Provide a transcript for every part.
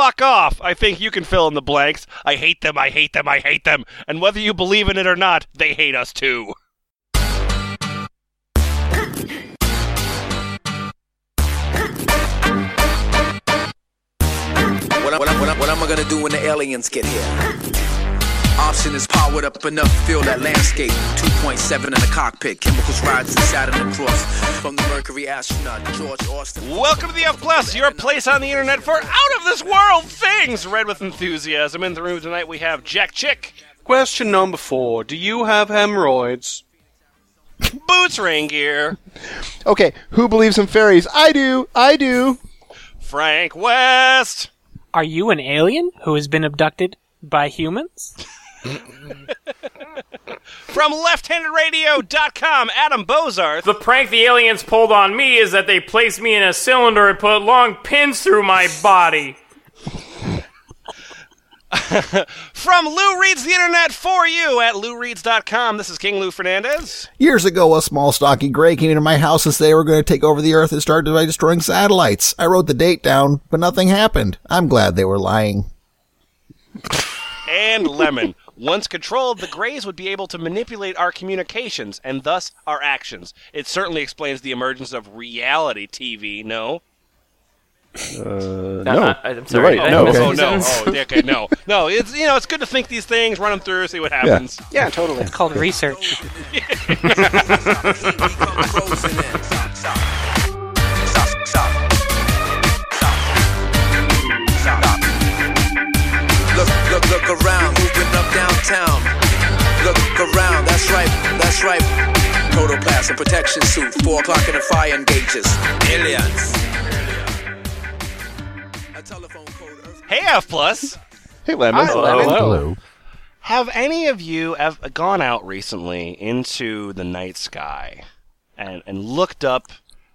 fuck off. I think you can fill in the blanks. I hate them, I hate them, I hate them. And whether you believe in it or not, they hate us too. What, what, what, what am I gonna do when the aliens get here? Option is powered up enough to feel that landscape. 2.7 in the cockpit, chemicals rising Saturn across. From the Mercury astronaut, George Austin. Welcome to the F Plus, your place on the internet for out of this world things. Read with enthusiasm. In the room tonight we have Jack Chick, Question number four Do you have hemorrhoids? Boots Rain Gear, Okay, who believes in fairies? I do. I do. Frank West, Are you an alien who has been abducted by humans? From lefthandedradio.com, Adam Bozarth, The prank the aliens pulled on me is that they placed me in a cylinder and put long pins through my body. from Lou Reads the Internet for you at loureads.com. This is King Lou Fernandez. Years ago, a small stocky gray came into my house and said they were going to take over the earth and start by destroying satellites. I wrote the date down, but nothing happened. I'm glad they were lying. and Lemon. Once controlled, the Greys would be able to manipulate our communications and thus our actions. It certainly explains the emergence of reality TV, no? Uh, no. uh, I'm You're sorry, right. No. missed Oh, no. sentence. Oh, okay, no. No, it's, you know, it's good to think these things, run them through, see what happens. Yeah, Yeah, totally. It's called research. moving up downtown. Look around, that's right, that's right. Protoplast and protection suit, four o'clock in the fire engages. Aliens. A telephone code. Hey, F Plus. Hey, Lemon. Hi, Lemon. Hello. Have any of you have gone out recently into the night sky and, and looked up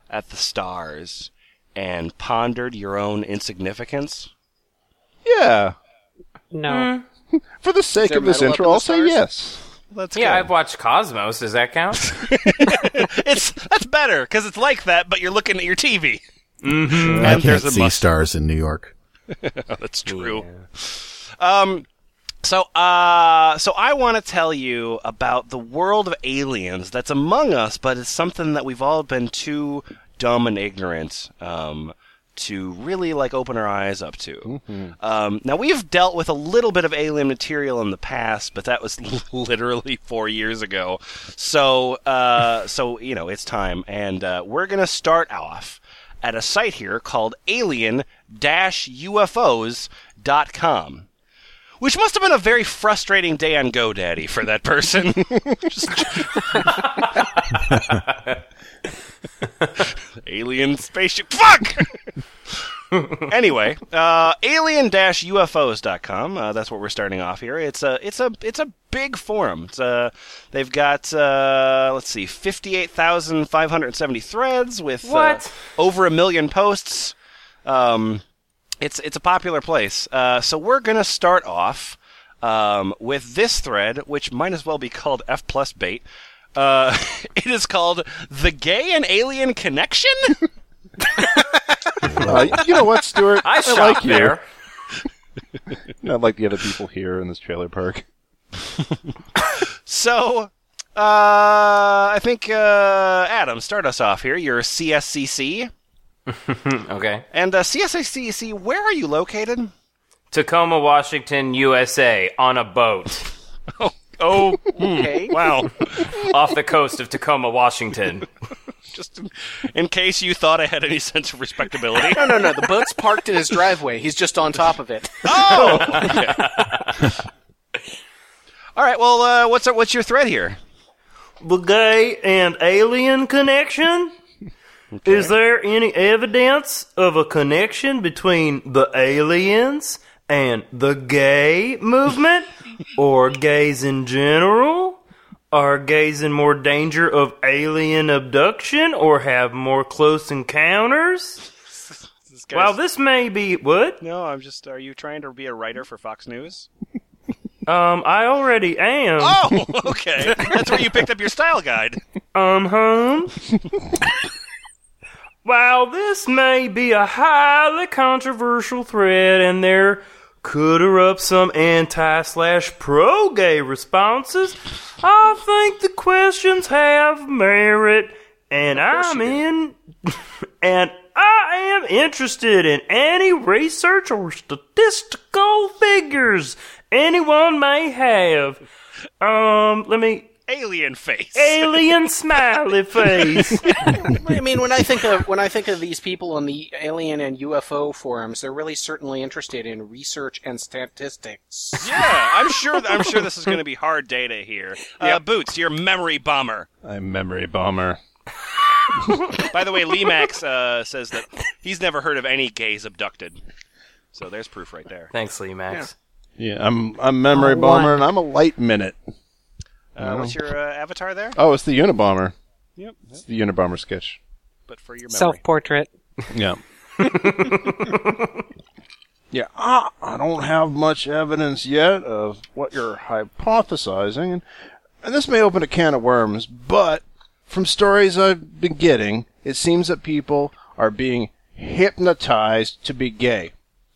at the stars and pondered your own insignificance? Yeah. No. Mm. For the sake of this intro, in I'll say yes. Let's Yeah, go. I've watched Cosmos. Does that count? it's that's better because it's like that, but you're looking at your TV. I And there's can't a see must- stars in New York. That's true. Um, so uh, so I want to tell you about the world of aliens that's among us, but it's something that we've all been too dumb and ignorant um, to really like open our eyes up to. Um, now we've dealt with a little bit of alien material in the past, but that was literally four years ago. So uh, so you know it's time, and uh, we're gonna start off at a site here called alien-ufos.com. Which must have been a very frustrating day on GoDaddy for that person. Just- Alien spaceship. Fuck! anyway, uh, alien-ufos.com. Uh, that's what we're starting off here. It's a it's a it's a big forum. It's uh they've got uh, let's see, fifty-eight thousand five hundred seventy threads with uh, over a million posts. Um, it's it's a popular place. Uh, so we're gonna start off um, with this thread, which might as well be called F plus bait. Uh, it is called the Gay and Alien Connection. Uh, you know what, Stuart? I shop like you. there. Not like the other people here in this trailer park. So, uh, I think uh, Adam, start us off here. You're CSCC, Okay. and uh, CSCC. Where are you located? Tacoma, Washington, USA, on a boat Oh, okay. Wow. off the coast of Tacoma, Washington. Just in, in case you thought I had any sense of respectability. No, no, no. The boat's parked in his driveway. He's just on top of it. Oh. okay. All right. Well, uh, what's what's your thread here? The gay and alien connection? Is there any evidence of a connection between the aliens and the gay movement? Or gays in general? Are gays in more danger of alien abduction or have more close encounters? This Well, this may be. What? no, I'm just. Are you trying to be a writer for Fox News? Um, I already am. Oh, okay. That's where you picked up your style guide. Um, hum. While this may be a highly controversial thread and there could erupt some anti slash pro gay responses, I think the questions have merit and I'm in and I am interested in any research or statistical figures anyone may have. Um, let me Alien face. alien smiley face. I mean, when I think of when I think of these people on the alien and UFO forums, they're really certainly interested in research and statistics. yeah, I'm sure. I'm sure this is going to be hard data here. Uh, Boots, your memory bomber. I'm memory bomber. By the way, Lee Max uh, says that he's never heard of any gays abducted. So there's proof right there. Thanks, Lee Max. Yeah, I'm I'm memory Oh, bomber, and I'm a light minute. Uh, what's your uh, avatar there? Oh, it's the Unabomber. Yep. It's the Unabomber sketch. But for your memory. Self portrait. Yeah. yeah, I, I don't have much evidence yet of what you're hypothesizing, and, and this may open a can of worms, but from stories I've been getting, it seems that people are being hypnotized to be gay.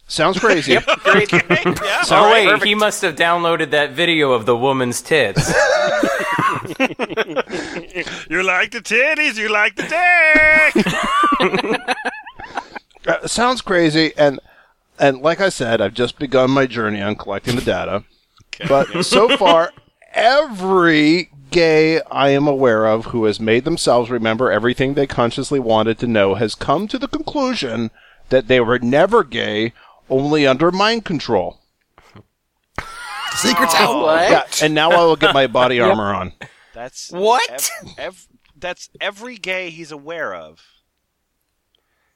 Sounds crazy. Great. yeah. Oh wait, he must have downloaded that video of the woman's tits. You like the titties, you like the dick. Uh, sounds crazy, and and like I said, I've just begun my journey on collecting the data. But so far, every gay I am aware of who has made themselves remember everything they consciously wanted to know has come to the conclusion that they were never gay, only under mind control. Secrets out. Oh. What? Yeah, and now I will get my body armor on. That's What? ev- ev- that's every gay he's aware of.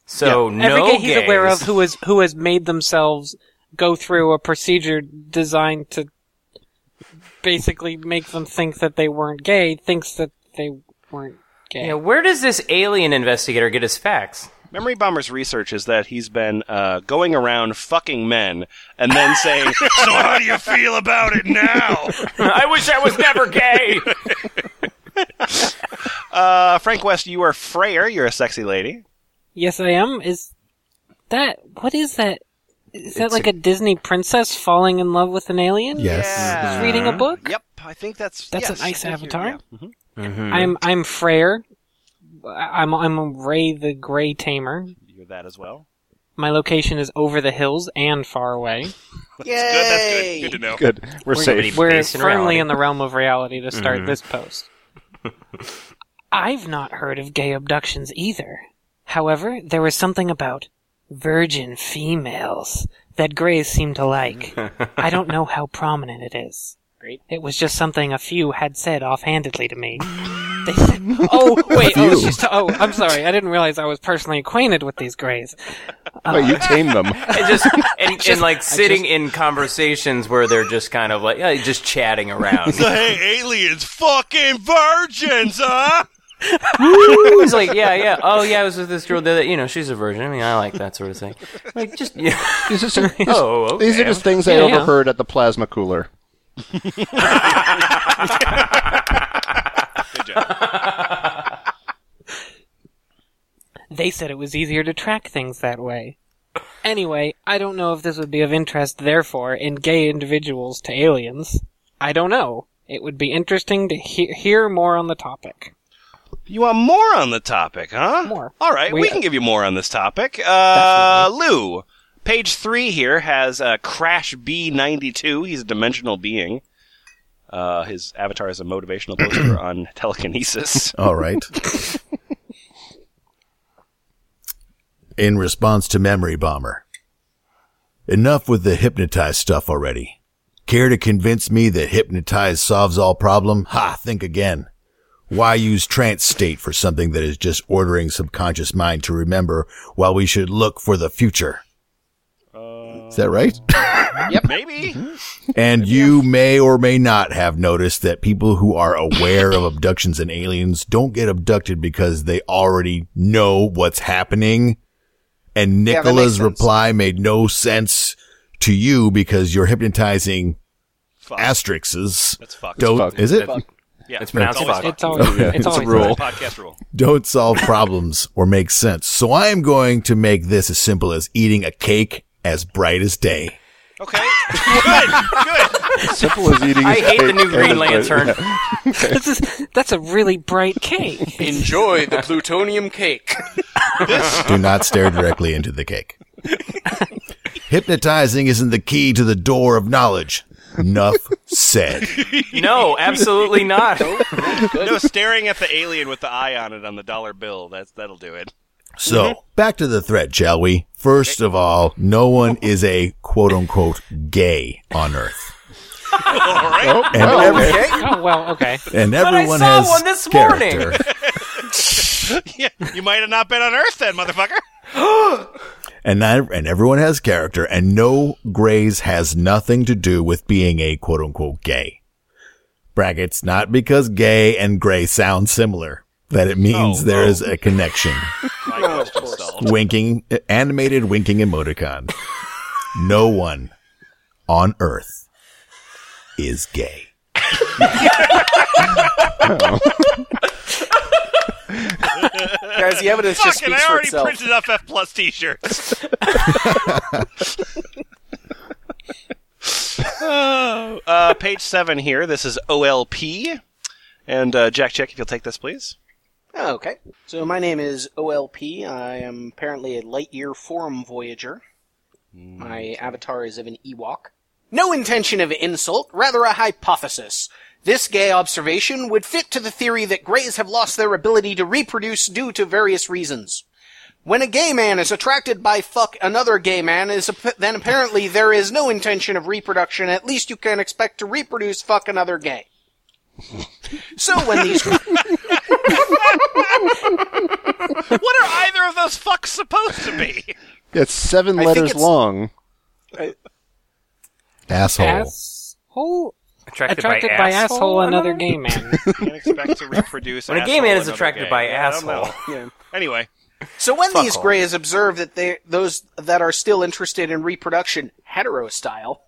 So Every no gay he's aware of who has who has made themselves go through a procedure designed to basically make them think that they weren't gay thinks that they weren't gay. Yeah, where does this alien investigator get his facts? Memory Bomber's research is that he's been uh, going around fucking men and then saying, "So how do you feel about it now?" I wish I was never gay. Uh, Frank West, you are Freyer. You're a sexy lady. Yes, I am. Is that what is that? Is that like a, Disney princess falling in love with an alien? Yes. Who's reading a book? Yep, I think that's That's yes, a nice I think you're- avatar. yeah. Mhm. I'm I'm Freyr. I'm I'm Ray the Gray Tamer. You're that as well. My location is over the hills and far away. that's Good. That's good. Good to know. Good. We're, We're safe. We're Based in firmly reality. in the realm of reality to start mm-hmm. this post. I've not heard of gay abductions either. However, there was something about virgin females that Greys seem to like. I don't know how prominent it is. Great. It was just something a few had said offhandedly to me. They said, "Oh, wait, oh, she's t- oh, I'm sorry. I didn't realize I was personally acquainted with these Greys." Wait, you uh, tamed them. and just and, and like sitting in conversations where they're just kind of like yeah, just chatting around. So, hey, aliens, fucking virgins, huh? It's like yeah, yeah. Oh yeah, I was with this girl. That you know, she's a virgin. I mean, I like that sort of thing. Like just yeah. These are, just, these, Oh, okay. these are just things I Yeah, yeah. overheard at the plasma cooler. Good job. They said it was easier to track things that way. Anyway, I don't know if this would be of interest, therefore, in gay individuals to aliens. I don't know. It would be interesting to he- hear more on the topic. You want more on the topic, huh? More. All right, we, We- can give you more on this topic. Uh, Lou, page three here has uh, Crash B92. He's a dimensional being. Uh, his avatar is a motivational poster on telekinesis. All right. In response to Memory Bomber. Enough with the hypnotized stuff already. Care to convince me that hypnotized solves all problem? Ha, think again. Why use trance state for something that is just ordering subconscious mind to remember while we should look for the future? Is that right? Yep. Maybe. And you may or may not have noticed that people who are aware of abductions and aliens don't get abducted because they already know what's happening. And Yeah, that Nicola's makes sense. reply made no sense to you because you're hypnotizing Fuck. asterisks. That's fucked. Don't, fucked. is it? Yeah, Yeah, It's pronounced always fuck. It's always it's, It's a always rule. podcast rule. Don't solve problems or make sense. So I am going to make this as simple as eating a cake as bright as day. Okay, good, good. Simple as eating. I hate the new Green and- Lantern. This is that's a really bright cake. Enjoy the plutonium cake. Do not stare directly into the cake. Hypnotizing isn't the key to the door of knowledge. Enough said. No, absolutely not. No, staring at the alien with the eye on it on the dollar bill. That's that'll do it. So, mm-hmm. back to the threat, shall we? First of all, no one is a quote unquote gay on Earth. All right. Oh, and, every- Oh well, okay. and I everyone saw has one this morning. character. Yeah, you might have not been on Earth then, motherfucker. and I, and everyone has character, and no grays has nothing to do with being a quote unquote gay. Brackets, not because gay and gray sound similar, that it means Oh, there oh. is a connection. My question stalled. winking, animated winking emoticon. No one on Earth is gay. Guys, the evidence just Fucking, speaks I for already itself. printed up F plus T-shirts. Oh, uh, page seven here. This is OLP, and uh, Jack, check if you'll take this, please. Okay. So my name is OLP. I am apparently a Lightyear Forum Voyager. Mm, my avatar is of an Ewok. No intention of insult, rather a hypothesis. This gay observation would fit to the theory that Greys have lost their ability to reproduce due to various reasons. When a gay man is attracted by fuck another gay man, is then apparently there is no intention of reproduction. At least you can expect to reproduce fuck another gay. So when these What are either of those fucks supposed to be? It's seven I think letters it's- long. Asshole. Asshole Attracted, attracted by, by asshole. asshole another gay man. Can't expect to reproduce. When a gay man is another attracted gay. by Yeah, I don't know. asshole. Anyway, So when these off. Greys observe that they those that are still interested in reproduction hetero style,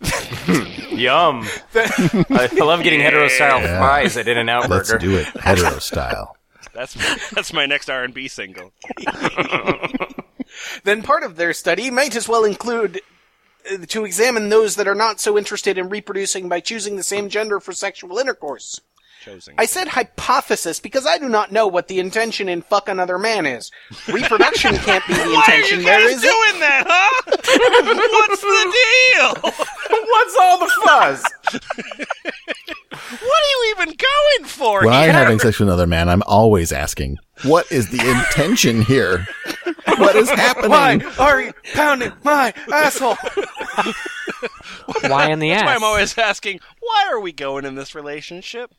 Yum. I love getting hetero style Yeah. fries at In and Out Let's Burger. do it hetero style. that's that's my next R and B single. then part of their study might as well include uh, to examine those that are not so interested in reproducing by choosing the same gender for sexual intercourse. Chosen. I said hypothesis because I do not know what the intention in fuck another man is. Reproduction can't be the intention. Why are you guys is doing that, huh? What's the deal? What's all the fuzz? What are you even going for? Why I'm here? having sex with another man, I'm always asking, what is the intention here? What is happening? Why are you pounding my asshole? Why in the That's why I'm always asking, why are we going in this relationship?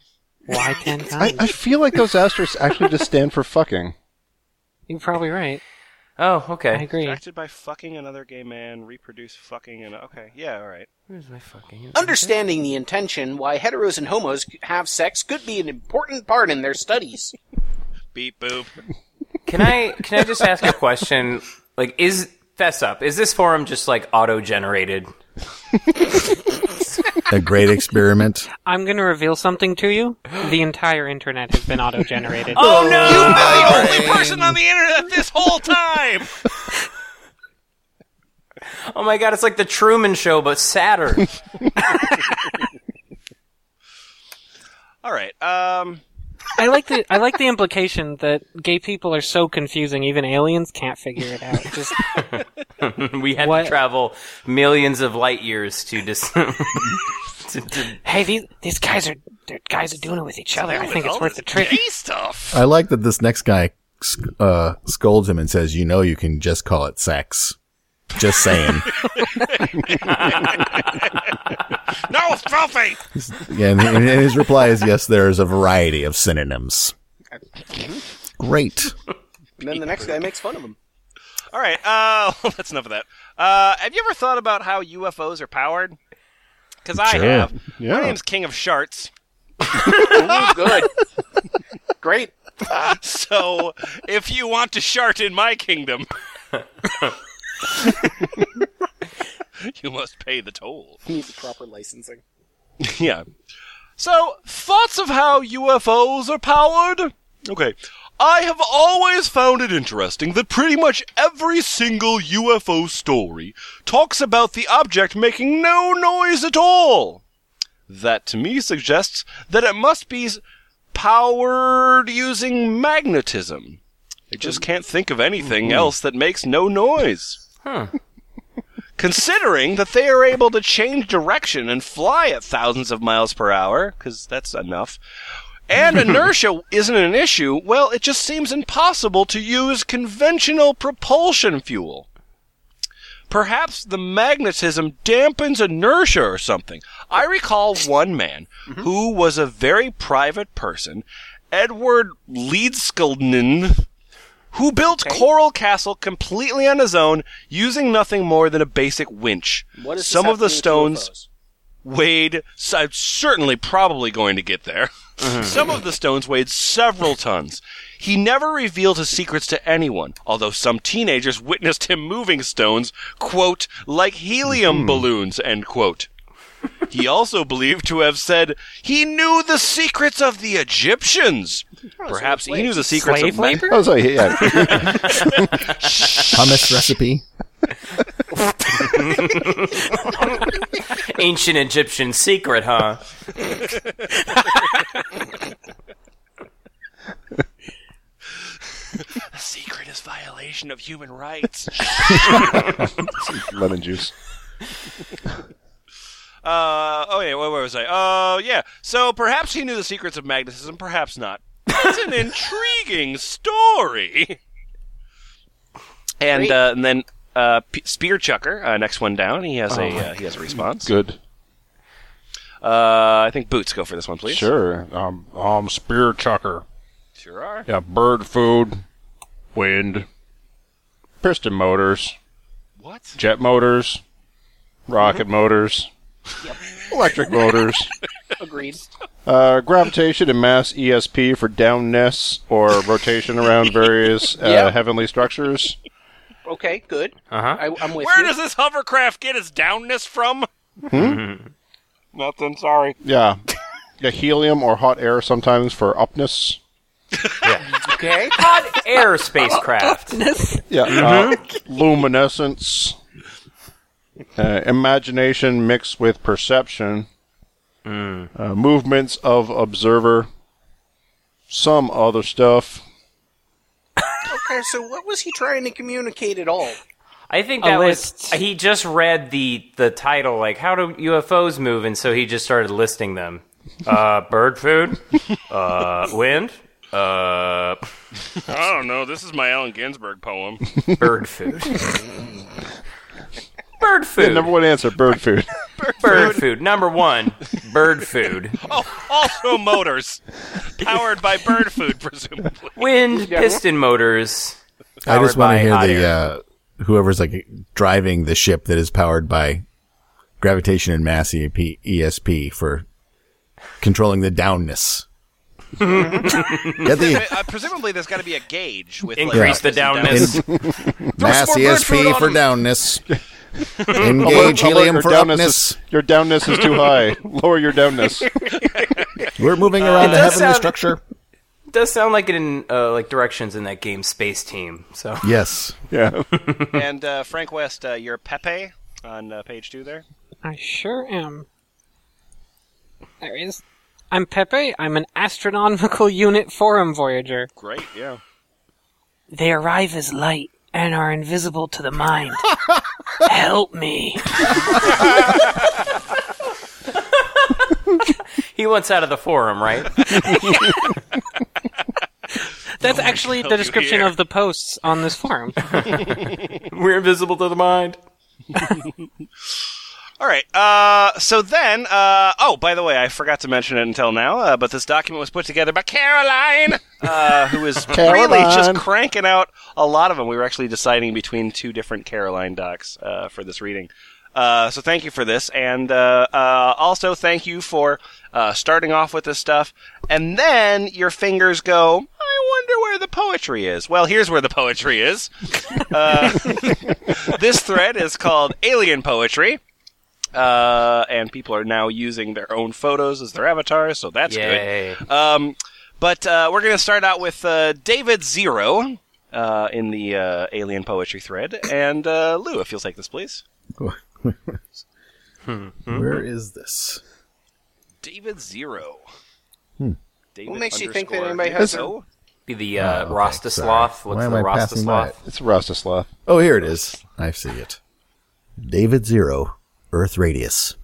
Why ten I, times? I feel like those asterisks actually just stand for fucking. You're probably right. Oh, okay. I okay. agree. Attracted by fucking another gay man, reproduce fucking and okay, yeah, all right. Where's my fucking Understanding the intention why heteros and homos have sex could be an important part in their studies. Beep boop. Can I can I just ask a question? Like, is fess up? Is this forum just like auto generated? A great experiment. I'm going to reveal something to you. The entire internet has been auto-generated. Oh no! You've been the only person on the internet this whole time. Oh my god, it's like the Truman Show, but sadder. All right. Um. I like the I like the implication that gay people are so confusing, even aliens can't figure it out. Just we had What- to travel millions of light years to dis- to, to hey, these these guys are they're- guys are doing it with each other. I think it's worth the trip. Stuff. I like that this next guy uh, scolds him and says, "You know, you can just call it sex." Just saying. No, it's filthy. and, and his reply is, "Yes, there's a variety of synonyms." Great. And then the next guy makes fun of him. All right. Uh, well, that's enough of that. Uh, have you ever thought about how UFOs are powered? Because I Sure. have. Yeah. My name's King of Sharts. Ooh, good. Great. So, if you want to shart in my kingdom, you must pay the toll. Need the proper licensing. yeah. So, thoughts of how UFOs are powered? Okay. I have always found it interesting that pretty much every single UFO story talks about the object making no noise at all. That to me suggests that it must be powered using magnetism. I just mm. can't think of anything mm. else that makes no noise. Considering that they are able to change direction and fly at thousands of miles per hour, because that's enough, and inertia isn't an issue, well, it just seems impossible to use conventional propulsion fuel. Perhaps the magnetism dampens inertia or something. I recall one man mm-hmm. who was a very private person, Edward Leedskalnin, who built Coral Castle completely on his own using nothing more than a basic winch. What Some of the to do with stones weighed, so I'm uh, certainly probably going to get there. Mm-hmm. Some of the stones weighed several tons. He never revealed his secrets to anyone, although some teenagers witnessed him moving stones, quote, like helium hmm. balloons, end quote. He also believed to have said he knew the secrets of the Egyptians. Perhaps he knew the secrets Slave of ma- labor? I was like, yeah. Hummus recipe. Ancient Egyptian secret, huh? The secret is violation of human rights. lemon juice. Uh, oh yeah, where, where was I? Oh yeah. So perhaps he knew the secrets of magnetism, perhaps not. It's an intriguing story. And uh, and then uh, P- Spear Chucker, uh, next one down. He has a uh, he has a response. Good. Uh, I think Boots go for this one, please. Sure. Um, um, spear chucker. Sure are. Yeah, bird food, wind, piston motors, What? jet motors, rocket motors, electric motors, Agreed. uh, gravitation and mass ESP for downness or rotation around various uh, Yeah. heavenly structures. Okay, good. Uh huh. I, I'm with Where you. does this hovercraft get its downness from? Nothing. Sorry. Yeah. Yeah, helium or hot air sometimes for upness. okay. Hot air spacecraft. Yeah, uh, luminescence, uh, imagination mixed with perception, uh, movements of observer, some other stuff. Okay, so what was he trying to communicate at all? I think that was list. he just read the the title like how do UFOs move and so he just started listing them. Uh, bird food, uh, wind, uh, I don't know. This is my Allen Ginsberg poem. bird food. Bird food. Number one answer: bird food. bird food. Number one, bird food. oh, also motors, powered by bird food, presumably. Wind piston motors. I just want to hear the uh, whoever's like driving the ship that is powered by gravitation and mass EP, ESP for controlling the downness. The Uh, presumably, there's got to be a gauge with Increase like, the downness. downness. mass some more bird ESP for downness. Engage helium your for downness upness. Is, your downness is too high. Lower your downness. We're moving around it the heavenly sound- structure. does sound like it in uh, like directions in that game Spaceteam. So Yes. Yeah. And uh, Frank West, uh, you're Pepe on uh, page two there. I sure am. There he is. I'm Pepe. I'm an astronomical unit forum voyager. Great, yeah. They arrive as light and are invisible to the mind. Help me. he wants out of the forum, right? That's actually the you description here. of the posts on this forum. We're invisible to the mind. All right. Uh, so then, uh, oh, by the way, I forgot to mention it until now, uh, but this document was put together by Caroline, uh, who is really just cranking out a lot of them. We were actually deciding between two different Caroline docs uh, for this reading. Uh, so thank you for this, and uh, uh, also thank you for uh, starting off with this stuff, and then your fingers go. I wonder where the poetry is. Well, here's where the poetry is. Uh, this thread is called Alien Poetry. Uh, and people are now using their own photos as their avatars, so that's Yay. good. Um, but uh, we're going to start out with uh, David Zero uh, in the uh, Alien Poetry thread. And uh, Lou, if you'll take this, please. Where is this? David Zero. David What makes you think that anybody has Zero. Be the uh, Oh, okay, Rostislav. sorry. What's Why am the I passing by Rostislav? it? It's Rostislav. Oh, here it is. I see it. David Zero, Earth radius.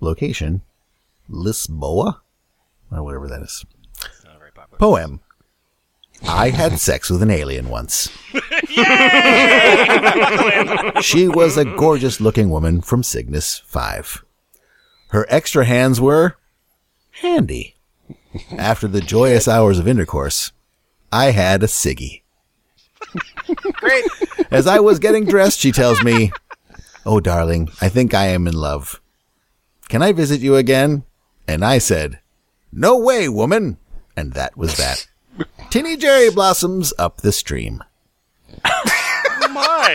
Location, Lisboa? Or whatever that is. Poem. I had sex with an alien once. she was a gorgeous looking woman from Cygnus 5. Her extra hands were handy. After the joyous hours of intercourse, I had a ciggy. Great. As I was getting dressed, she tells me, Oh, darling, I think I am in love. Can I visit you again? And I said, No way, woman. And that was that. Tinny cherry blossoms up the stream. My.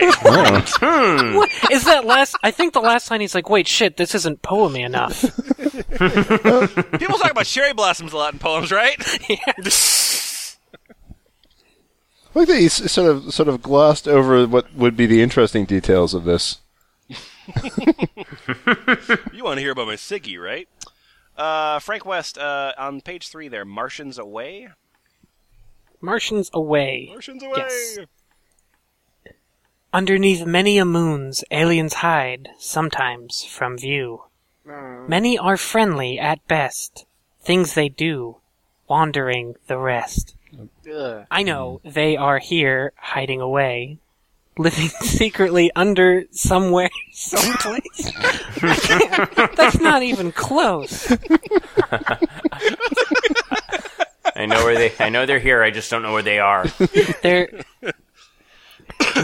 Hmm. What is that last? I think the last line he's like, "Wait, shit, this isn't poemy enough." People talk about cherry blossoms a lot in poems, right? I like that he s- sort of sort of glossed over what would be the interesting details of this. You want to hear about my Siggy, right? Uh, Frank West, uh, on page three there, Martians Away. Martians away. Martians Away! Yes. Underneath many a moons, aliens hide, sometimes from view. Many are friendly at best. Things they do, wandering the rest. Ugh. I know they are here, hiding away, living secretly under somewhere, someplace. That's not even close. I know where they. I know they're here. I just don't know where they are. They're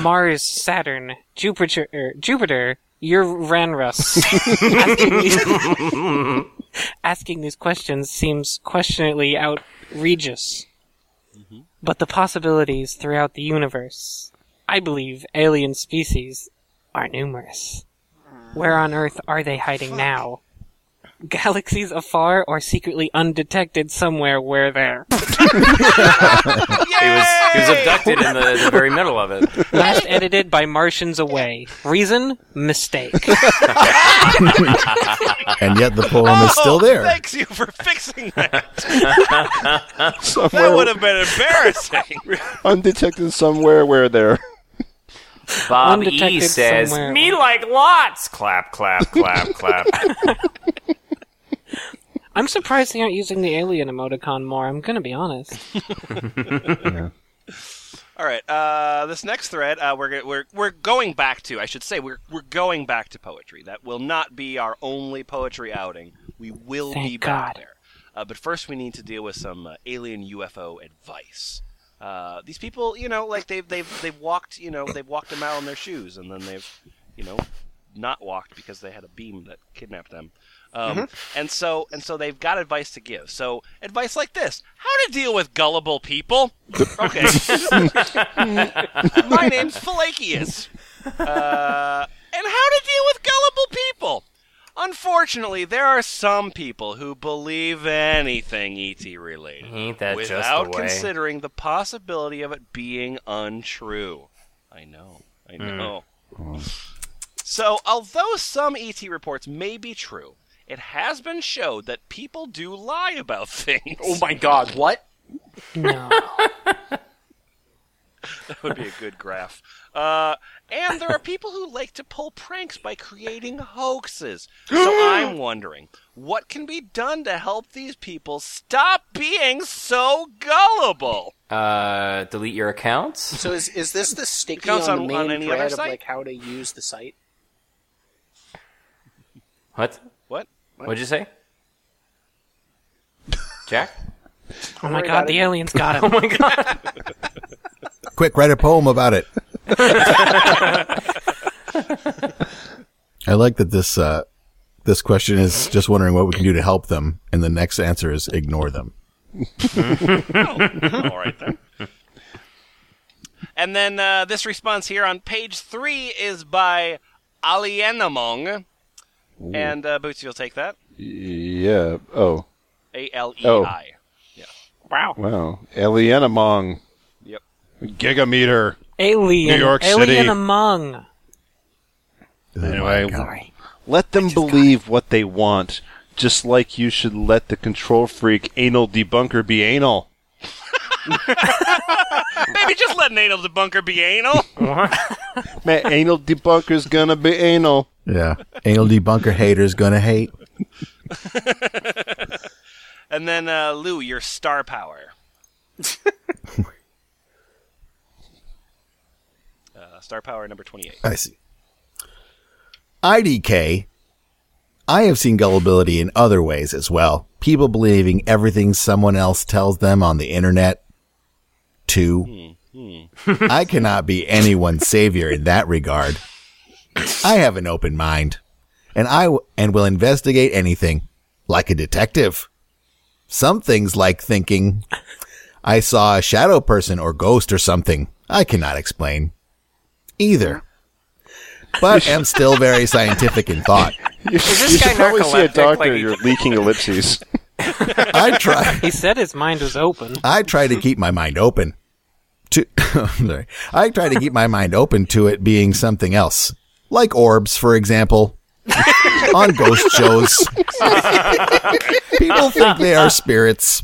Mars, Saturn, Jupiter, er, Jupiter, Uranus. asking, these, asking these questions seems questionably outrageous. But the possibilities throughout the universe, I believe alien species are numerous. Where on Earth are they hiding now? Galaxies afar or secretly undetected somewhere where they're He was he was abducted in the, the very middle of it. Last edited by Martians Away. Reason? Mistake. And yet the poem is still Oh, there. Thanks you for fixing that. That Somewhere would have been embarrassing. undetected somewhere where they're Bob E says, somewhere. "Me like lots." Clap, clap, clap, clap. I'm surprised they aren't using the alien emoticon more, I'm gonna be honest. All right, uh, this next thread, uh, we're, we're we're going back to. I should say we're we're going back to poetry. That will not be our only poetry outing. We will Thank be back there. Uh, but first, we need to deal with some uh, alien UFO advice. Uh, these people, you know, like they've they've they've walked, you know, they've walked a mile in their shoes, and then they've, you know, not walked because they had a beam that kidnapped them. Um, And so and so they've got advice to give. So advice like this: How to deal with gullible people? Okay. My name's Falakius. Uh, and how to deal with gullible people? Unfortunately, there are some people who believe anything ET related Ain't that just without the way? considering the possibility of it being untrue. I know. I know. So, although some ET reports may be true, it has been showed that people do lie about things. Oh my god, what? No. That would be a good graph. Uh, and there are people who like to pull pranks by creating hoaxes. So I'm wondering, what can be done to help these people stop being so gullible? Uh, delete your accounts. So is is this the sticky on, on- the on main any other thread of site? like how to use the site? What? What? What'd you say? Jack? Oh my god, the it. aliens got him. Oh my god. Quick, write a poem about it. I like that this uh, this question is just wondering what we can do to help them, and the next answer is ignore them. All right then. And then uh, this response here on page three is by Alienamong. And uh, you'll take that. Yeah. Oh. A L E Oh. I. Wow. Wow. Alienamong. Yep. Gigameter. Alien. New York Alien City. among. Anyway, Sorry. let them believe what they want, just like you should let the control freak anal debunker be anal. Maybe just let an anal debunker be anal. Man, anal debunker's gonna be anal. Yeah. Anal debunker haters gonna hate. and then uh, Lou, your star power. uh, star power number twenty-eight. I see. IDK. I have seen gullibility in other ways as well. People believing everything someone else tells them on the internet. Two. Hmm, hmm. I cannot be anyone's savior in that regard. I have an open mind, and I w- and will investigate anything, like a detective. Some things like thinking I saw a shadow person or ghost or something. I cannot explain either, but am still very scientific in thought. You, this you should probably see a doctor. Like- You're leaking ellipses. I try. He said his mind was open. I try to keep my mind open to. Sorry. I try to keep my mind open to it being something else, like orbs, for example. on ghost shows, people think they are spirits.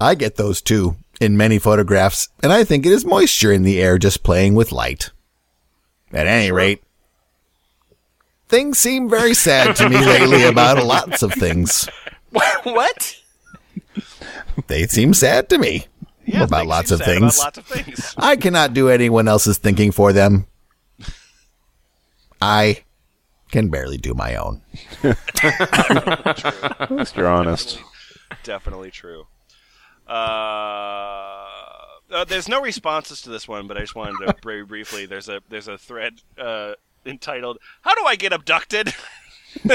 I get those too in many photographs, and I think it is moisture in the air just playing with light. At any rate, things seem very sad to me lately about lots of things. what? They seem sad to me Yeah, about lots of sad about things. lots of things. I cannot do anyone else's thinking for them. I can barely do my own. At least you're honest. Definitely true. Uh, uh, there's no responses to this one, but I just wanted to very briefly. There's a there's a thread uh, entitled "How do I get abducted?"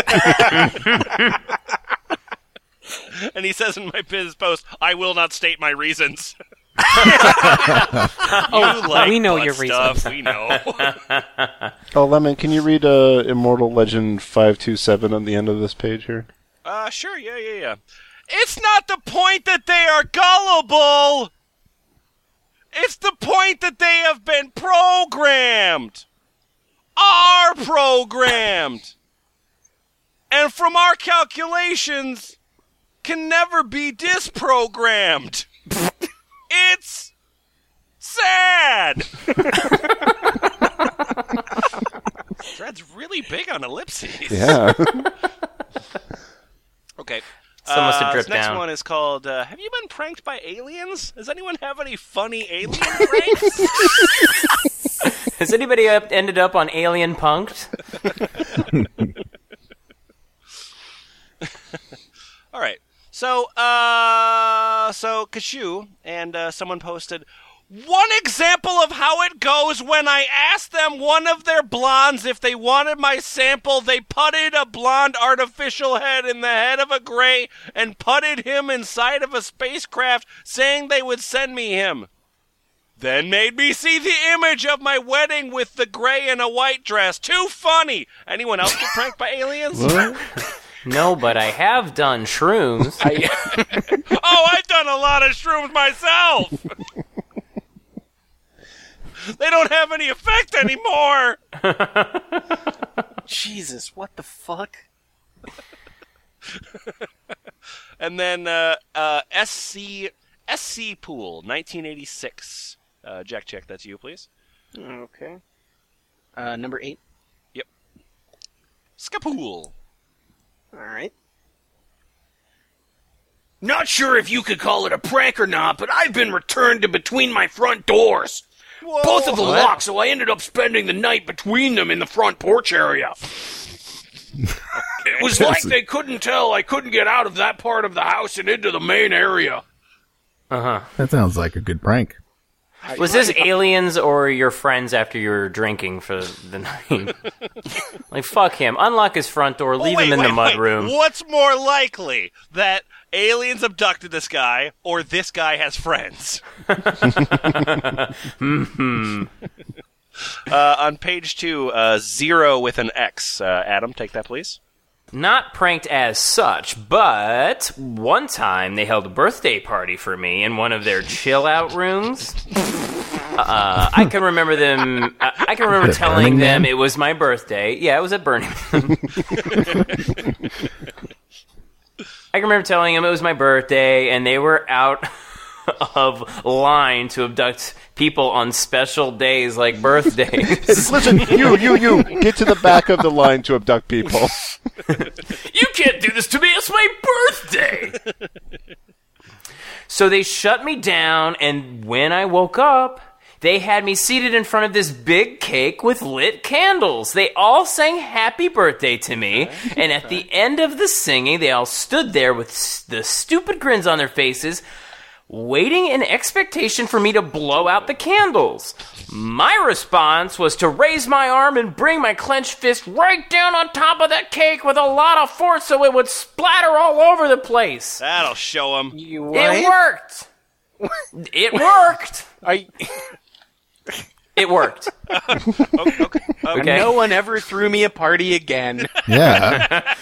and he says in my biz post, "I will not state my reasons." Oh, like we know your stuff, reasons. We know. Oh, Lemon, can you read uh, Immortal Legend 527 on the end of this page here? Uh, sure, yeah, yeah, yeah. It's not the point that they are gullible. It's the point that they have been programmed. Are programmed. And from our calculations, can never be disprogrammed. it's sad. Fred's really big on ellipses. Yeah. Okay. Some must have Uh, dripped this next down. one is called uh, Have You Been Pranked by Aliens? Does anyone have any funny alien pranks? Has anybody up, ended up on Alien Punked? All right. So, uh, so Kashu and uh, someone posted one example of how it goes when I asked them one of their blondes if they wanted my sample. They putted a blonde artificial head in the head of a gray and putted him inside of a spacecraft, saying they would send me him. Then made me see the image of my wedding with the gray and a white dress. Too funny. Anyone else get pranked by aliens? No, but I have done shrooms. Oh, I've done a lot of shrooms myself. They don't have any effect anymore. Jesus, what the fuck? And then uh, uh, SC SC Pool, 1986. Uh, Jack, check that's you, please. Okay. Uh, number eight. Yep. Skapool. All right. Not sure if you could call it a prank or not, but I've been returned to between my front doors. Both of them locked, so I ended up spending the night between them in the front porch area. it was like they couldn't tell I couldn't get out of that part of the house and into the main area. Uh huh. That sounds like a good prank. Was this aliens or your friends after you were drinking for the night? like, fuck him. Unlock his front door, Oh, leave wait, him in wait, the mud wait. room. What's more likely that aliens abducted this guy, or this guy has friends? Hmm. Uh, on page two, uh, zero with an X. Uh, Adam, take that, please. Not pranked as such, but one time they held a birthday party for me in one of their chill out rooms. Uh, I can remember them. I I can remember telling them it was my birthday. Yeah, it was at Burning Man. I can remember telling them it was my birthday, and they were out of line to abduct people on special days like birthdays. Listen, you, you, you, get to the back of the line to abduct people. You can't do this to me. It's my birthday. so they shut me down, and when I woke up, they had me seated in front of this big cake with lit candles. They all sang happy birthday to me, and at the end of the singing, they all stood there with the stupid grins on their faces, waiting in expectation for me to blow out the candles. My response was to raise my arm and bring my clenched fist right down on top of that cake with a lot of force so it would splatter all over the place. That'll show him. You It worked. It worked. I, It worked. Okay. No one ever threw me a party again. Yeah.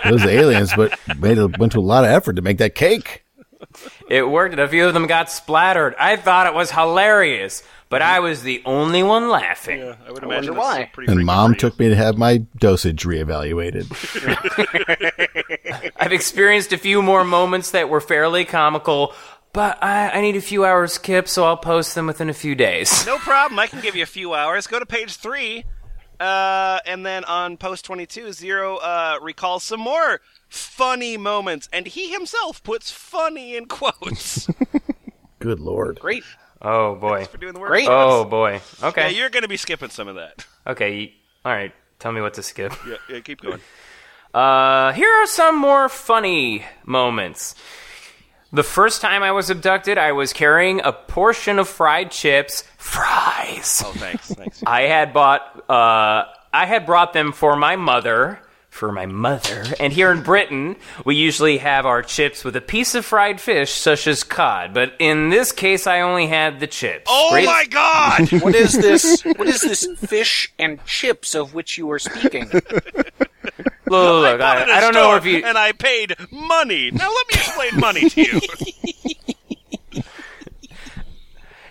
Those aliens, but made a, went to a lot of effort to make that cake. It worked. and A few of them got splattered. I thought it was hilarious, but I was the only one laughing. I would I imagine wonder why. pretty And mom for took me to have my dosage reevaluated. I've experienced a few more moments that were fairly comical, but I, I need a few hours Kip, so I'll post them within a few days. No problem. I can give you a few hours. Go to page three, uh, and then on post twenty-two, zero uh, recalls some more funny moments, and he himself puts "funny" in quotes Good lord. Great. Oh boy. for doing the work. Great. Oh boy. Okay. yeah, Okay. you're going to be skipping some of that. Okay. All right. Tell me what to skip. Yeah, yeah keep going. Uh, here are some more funny moments. The first time I was abducted, I was carrying a portion of fried chips, fries. Oh, thanks, thanks. I had bought, uh, I had brought them for my mother, for my mother. And here in Britain, we usually have our chips with a piece of fried fish, such as cod. But in this case, I only had the chips. Oh Great- my God! What is this? What is this fish and chips of which you are speaking? Look, look, Bought at a I, I don't know if you. And I paid money. Now let me explain money to you.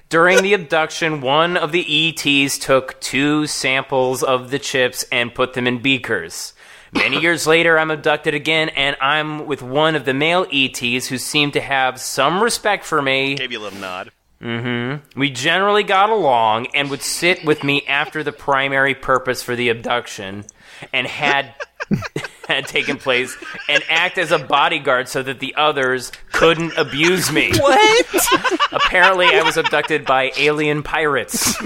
During the abduction, one of the ETs took two samples of the chips and put them in beakers. Many years later, I'm abducted again, and I'm with one of the male ETs who seem to have some respect for me. Gave you a little nod. Mm-hmm. We generally got along and would sit with me after the primary purpose for the abduction and had had taken place and act as a bodyguard so that the others couldn't abuse me. What? Apparently I was abducted by alien pirates.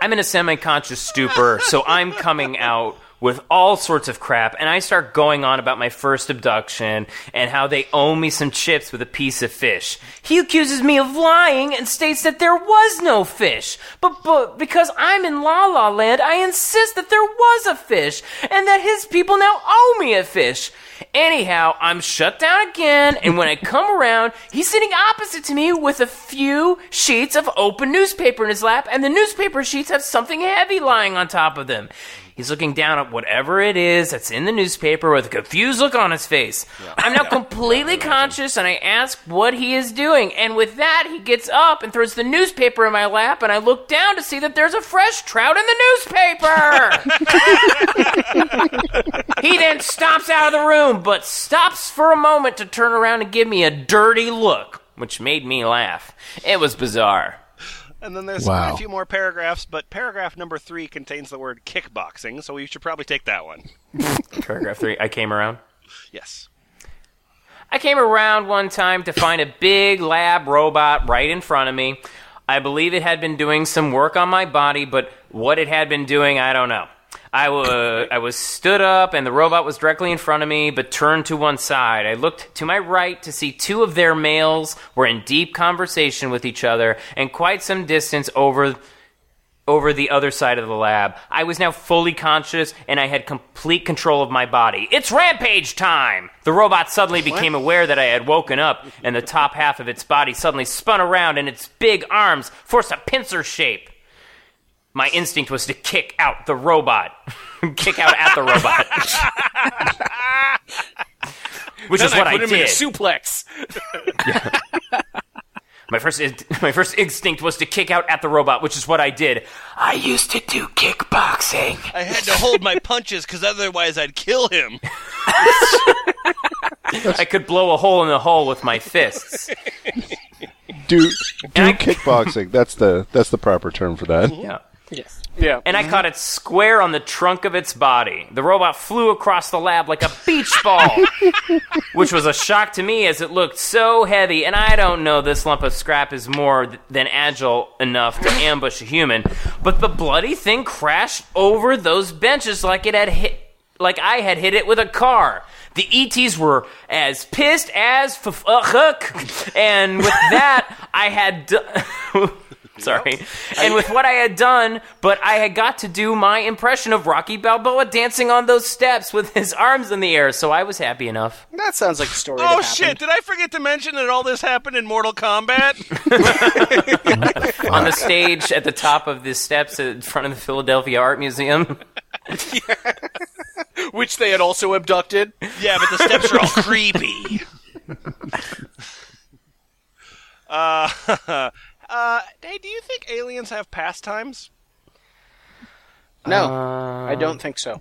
I'm in a semi-conscious stupor, so I'm coming out with all sorts of crap, and I start going on about my first abduction and how they owe me some chips with a piece of fish. He accuses me of lying and states that there was no fish. But, but because I'm in La La Land, I insist that there was a fish, and that his people now owe me a fish. Anyhow, I'm shut down again, and when I come around, he's sitting opposite to me with a few sheets of open newspaper in his lap, and the newspaper sheets have something heavy lying on top of them. He's looking down at whatever it is that's in the newspaper with a confused look on his face. I'm now completely conscious, and I ask what he is doing, and with that, he gets up and throws the newspaper in my lap, and I look down to see that there's a fresh trout in the newspaper! He then stomps out of the room, but stops for a moment to turn around and give me a dirty look, which made me laugh. It was bizarre. And then there's Wow. a few more paragraphs, but paragraph number three contains the word kickboxing, so we should probably take that one. Paragraph three. I came around. Yes. I came around one time to find a big lab robot right in front of me. I believe it had been doing some work on my body, but what it had been doing, I don't know. I wa- I was stood up and the robot was directly in front of me, but turned to one side. I looked to my right to see two of their males were in deep conversation with each other and quite some distance over over the other side of the lab. I was now fully conscious and I had complete control of my body. It's rampage time! The robot suddenly became aware that I had woken up and the top half of its body suddenly spun around and its big arms forced a pincer shape. My instinct was to kick out the robot. kick out at the robot. Which is what I I, put him in a did. suplex. My first, in- my first instinct was to kick out at the robot, which is what I did. I used to do kickboxing. I had to hold my punches because otherwise I'd kill him. I could blow a hole in the hole with my fists. Do do I- kickboxing. That's the that's the proper term for that. Yeah. Yes. Yeah. And I caught it square on the trunk of its body. The robot flew across the lab like a beach ball, which was a shock to me as it looked so heavy. And I don't know this lump of scrap is more th- than agile enough to ambush a human, but the bloody thing crashed over those benches like it had hit, like I had hit it with a car. The ETs were as pissed as f- uh, hook, and with that, I had. Do- Sorry. And with what I had done, but I had got to do my impression of Rocky Balboa dancing on those steps with his arms in the air, so I was happy enough. That sounds like a story. Oh that shit! Did I forget to mention that all this happened in Mortal Kombat? on the stage at the top of the steps in front of the Philadelphia Art Museum. Which they had also abducted. yeah, but the steps are all creepy. uh, uh, hey, do you think aliens have pastimes? No, Uh, I don't think so.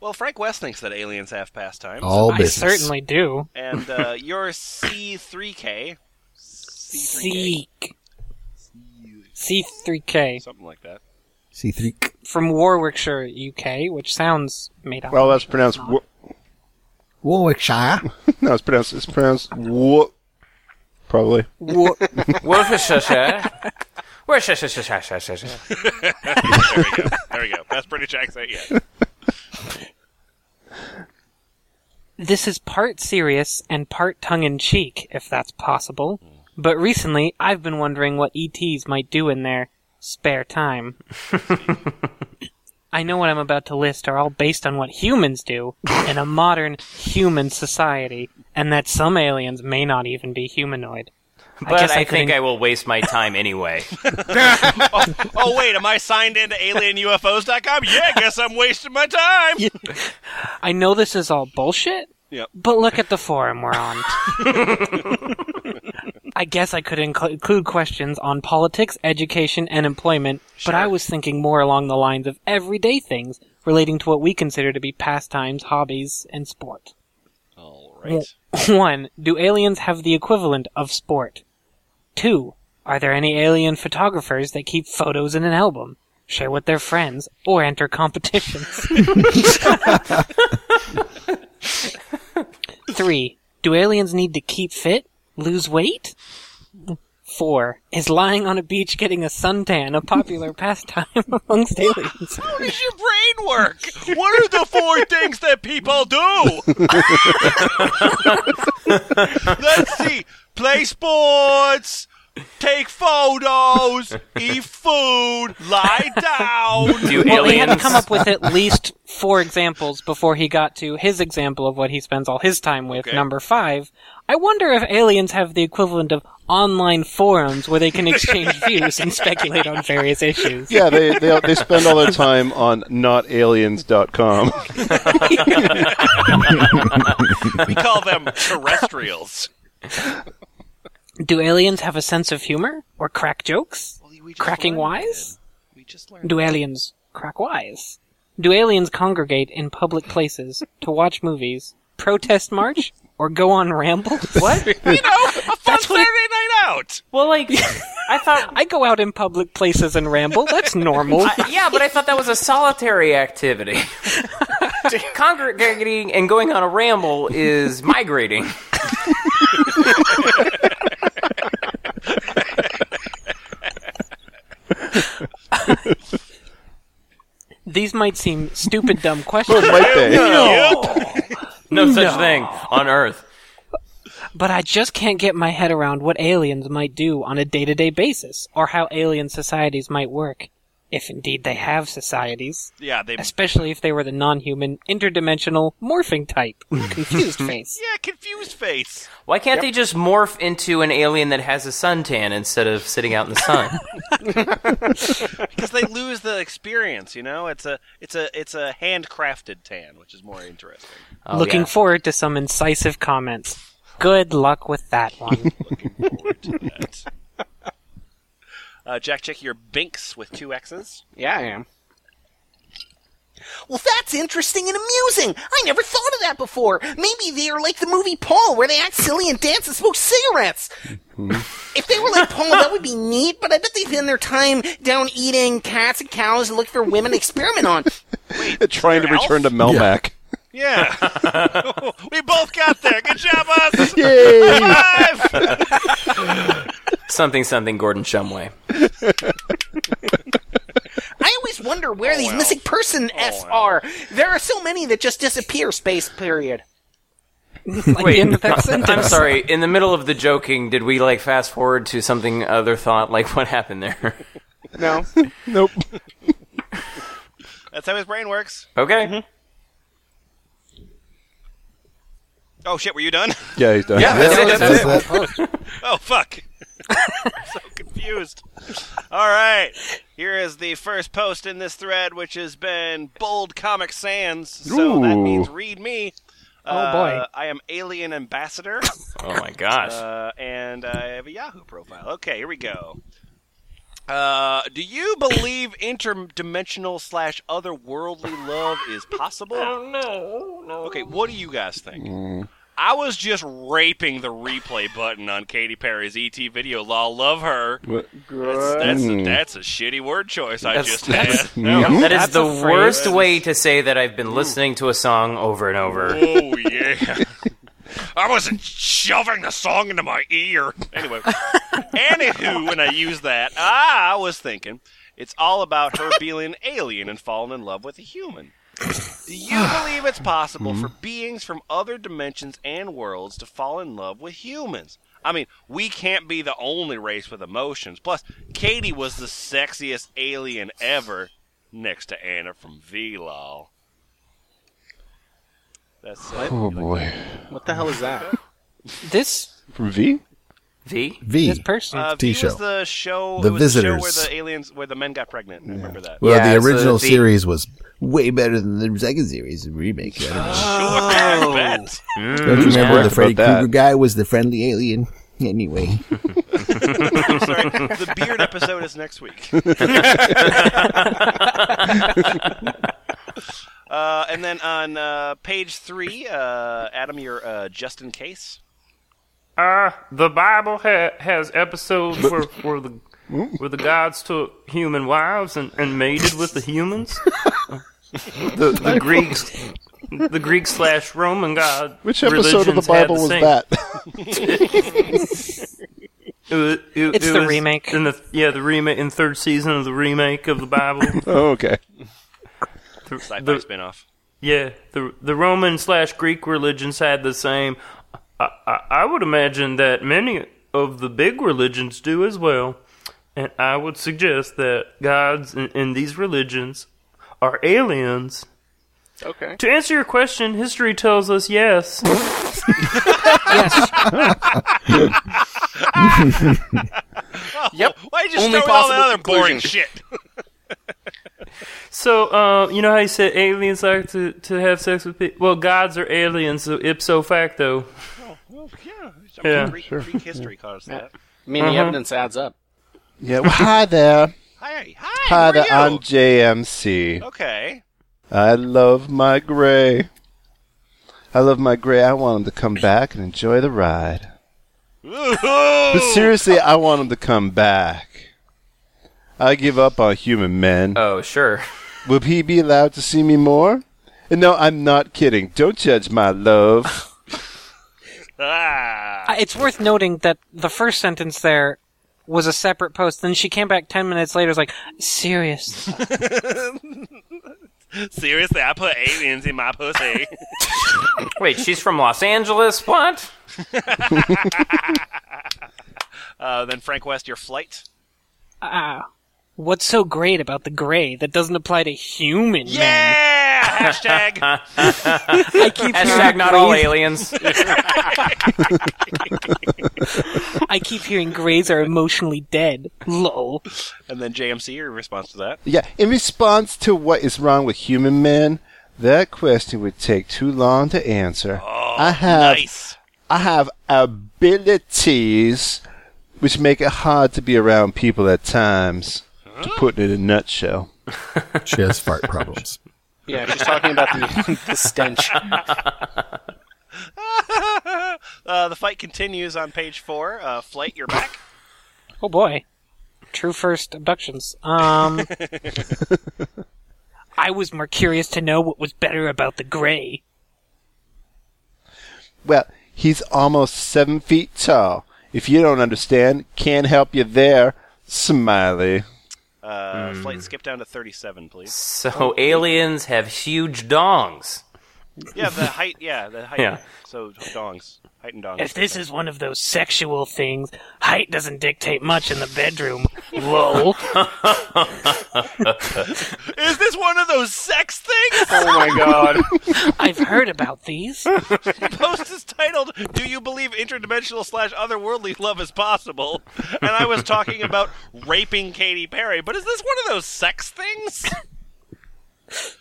Well, Frank West thinks that aliens have pastimes, All I certainly do. and uh, you're C3K, C3K, Seek. C3K something like that. C3K. from Warwickshire, UK, which sounds made up. Well, that's pronounced. Wo- Warwickshire. no, it's pronounced. It's pronounced. Wo- probably. Wa- Worcestershire. Worcestershire. There we go. There we go. Best British accent yet. This is part serious and part tongue in cheek, if that's possible. But recently, I've been wondering what ETs might do in their spare time. I know what I'm about to list are all based on what humans do in a modern human society, and that some aliens may not even be humanoid. But guess I, I think I will waste my time anyway. Oh, oh wait, am I signed into AlienUFOs.com? Yeah, I guess I'm wasting my time. I know this is all bullshit, Yep. but look at the forum we're on. I guess I could inc- include questions on politics, education, and employment, but I was thinking more along the lines of everyday things relating to what we consider to be pastimes, hobbies, and sport. All right. One, do aliens have the equivalent of sport? Two, are there any alien photographers that keep photos in an album, share with their friends, or enter competitions? Three, do aliens need to keep fit, lose weight? Four, is lying on a beach getting a suntan a popular pastime amongst aliens? How does your brain work? What are the four things that people do? Let's see. Play sports, take photos, eat food, lie down. Do Well, he had to come up with at least four examples before he got to his example of what he spends all his time with, Okay. number five. I wonder if aliens have the equivalent of online forums where they can exchange views and speculate on various issues. Yeah, they, they they spend all their time on notaliens.com. We call them terrestrials. Do aliens have a sense of humor? Or crack jokes? We just Cracking wise? it. We just learned. Do aliens crack wise? Do aliens congregate in public places to watch movies, protest march, or go on rambles? What? You know, a fun That's what it- Saturday night out. Well, like, I thought. I go out in public places and ramble. That's normal. I- yeah, but I thought that was a solitary activity. Congregating and going on a ramble is migrating. These might seem stupid, dumb questions, Might they? No such thing on Earth. but I just can't get my head around what aliens might do on a day to day basis, or how alien societies might work. If indeed they have societies, Yeah, they. especially if they were the non-human, interdimensional, morphing type. Confused face. Yeah, confused face. Why can't they just morph into an alien that has a suntan instead of sitting out in the sun? Because they lose the experience. You know, it's a it's a it's a handcrafted tan, which is more interesting. Oh, Looking yeah. forward to some incisive comments. Good luck with that one. Looking forward to that. Uh, Jack, check your Binks with two X's. Yeah, I am. Well, that's interesting and amusing. I never thought of that before. Maybe they are like the movie Paul, where they act silly and dance and smoke cigarettes. if they were like Paul, that would be neat, but I bet they spend their time down eating cats and cows and looking for women to experiment on. Trying to Alf? return to Melmac. Yeah, we both got there. Good job, us. Yay! Five. Something, something, Gordon Shumway. I always wonder where oh, these well. missing person oh, Fs are. There are so many that just disappear, space period. like the end of that sentence. I'm sorry. In the middle of the joking, did we like fast forward to something other thought? Like what happened there? No. nope. That's how his brain works. Okay. Mm-hmm. Oh shit, were you done? Yeah, he's done. Yeah, that's it. That's it. That's it. Oh fuck. so confused. All right. Here is the first post in this thread, which has been bold Comic Sans. So that means read me. Oh, boy. Uh, I am Alien Ambassador, Oh my gosh. uh, and I have a Yahoo profile. Okay, here we go. Uh, do you believe interdimensional slash otherworldly love is possible? Oh, no, no. Okay, what do you guys think? I was just raping the replay button on Katy Perry's ET video. Law, love her. That's, that's, a, that's a shitty word choice I That's- just that's- had. That is That's the a phrase. worst way to say that I've been listening to a song over and over. Oh yeah. I wasn't shoving the song into my ear. Anyway, anywho, when I use that, ah, I was thinking it's all about her being an alien and falling in love with a human. Do you believe it's possible for beings from other dimensions and worlds to fall in love with humans? I mean, we can't be the only race with emotions. Plus, Katy was the sexiest alien ever, next to Anna from VLOL. That's uh, Oh boy. What the hell is that? This From V? V? V. this person. Uh, V T-show. was the show. The it was The show where Visitors. the aliens, where the men got pregnant. I remember that. Well, Yeah, the it's a original V. series was way better than the second series the remake. I don't know. Sure, I bet. Don't you remember correct the Freddy about that. Krueger guy was the friendly alien? Anyway, I'm sorry. The beard episode is next week. uh, and then on uh, page three, uh, Adam, you're uh, just in case. Uh, the Bible ha- has episodes where, where the where the gods took human wives and, and mated with the humans. the, the Greeks, the Greek slash Roman god. Which episode of the religions had Bible was same- that? It was, it- It's it the was remake. In the yeah, the remake in third season of the remake of the Bible. oh, okay. The- Sci-fi the- spinoff. Yeah, the the Roman slash Greek religions had the same. I, I, I would imagine that many of the big religions do as well, and I would suggest that gods in, in these religions are aliens. Okay. To answer your question, history tells us yes. yes. Yep. Why you just Only throw in all the possible other boring shit? So, uh, you know how you said aliens like to, to have sex with people? Well, gods are aliens, so ipso facto. Well, yeah. Yeah. Greek, Greek history caused that. I mean, the Uh-huh. evidence adds up. Yeah. Well, hi there. Hi, hi. Hi who there. are I'm you? JMC. Okay. I love my gray. I love my gray. I want him to come back and enjoy the ride. But seriously, I want him to come back. I give up on human men. Oh, sure. Will he be allowed to see me more? And no, I'm not kidding. Don't judge my love. Ah. Uh, It's worth noting that the first sentence there was a separate post. Then she came back ten minutes later. Was like, serious. Seriously, I put aliens in my pussy. Wait, she's from Los Angeles? What? uh, then Frank West, your flight. Ah. What's so great about the gray that doesn't apply to human men? Yeah! Hashtag. I keep Hashtag hearing not all aliens. I keep hearing grays are emotionally dead. Lol. and then JMC, your response to that? Yeah, in response to what is wrong with human men, that question would take too long to answer. Oh, I have Nice. I have abilities which make it hard to be around people at times. To put it in a nutshell. She has fart problems. Yeah, she's talking about the, the stench. Uh, the fight continues on page four. Uh, Flight, you're back. Oh boy. True first abductions. Um. I was more curious to know what was better about the gray. Well, he's almost seven feet tall. If you don't understand, can't help you there. Smiley. Uh, Flight, skip down to 37, please. So aliens have huge dongs. Yeah, the height. Yeah, the height. Yeah. So dongs, height and dongs. If this is one of those sexual things, height doesn't dictate much in the bedroom. Lol. is this one of those sex things? Oh my god. I've heard about these. The post is titled "Do you believe interdimensional slash otherworldly love is possible?" And I was talking about raping Katy Perry, but is this one of those sex things?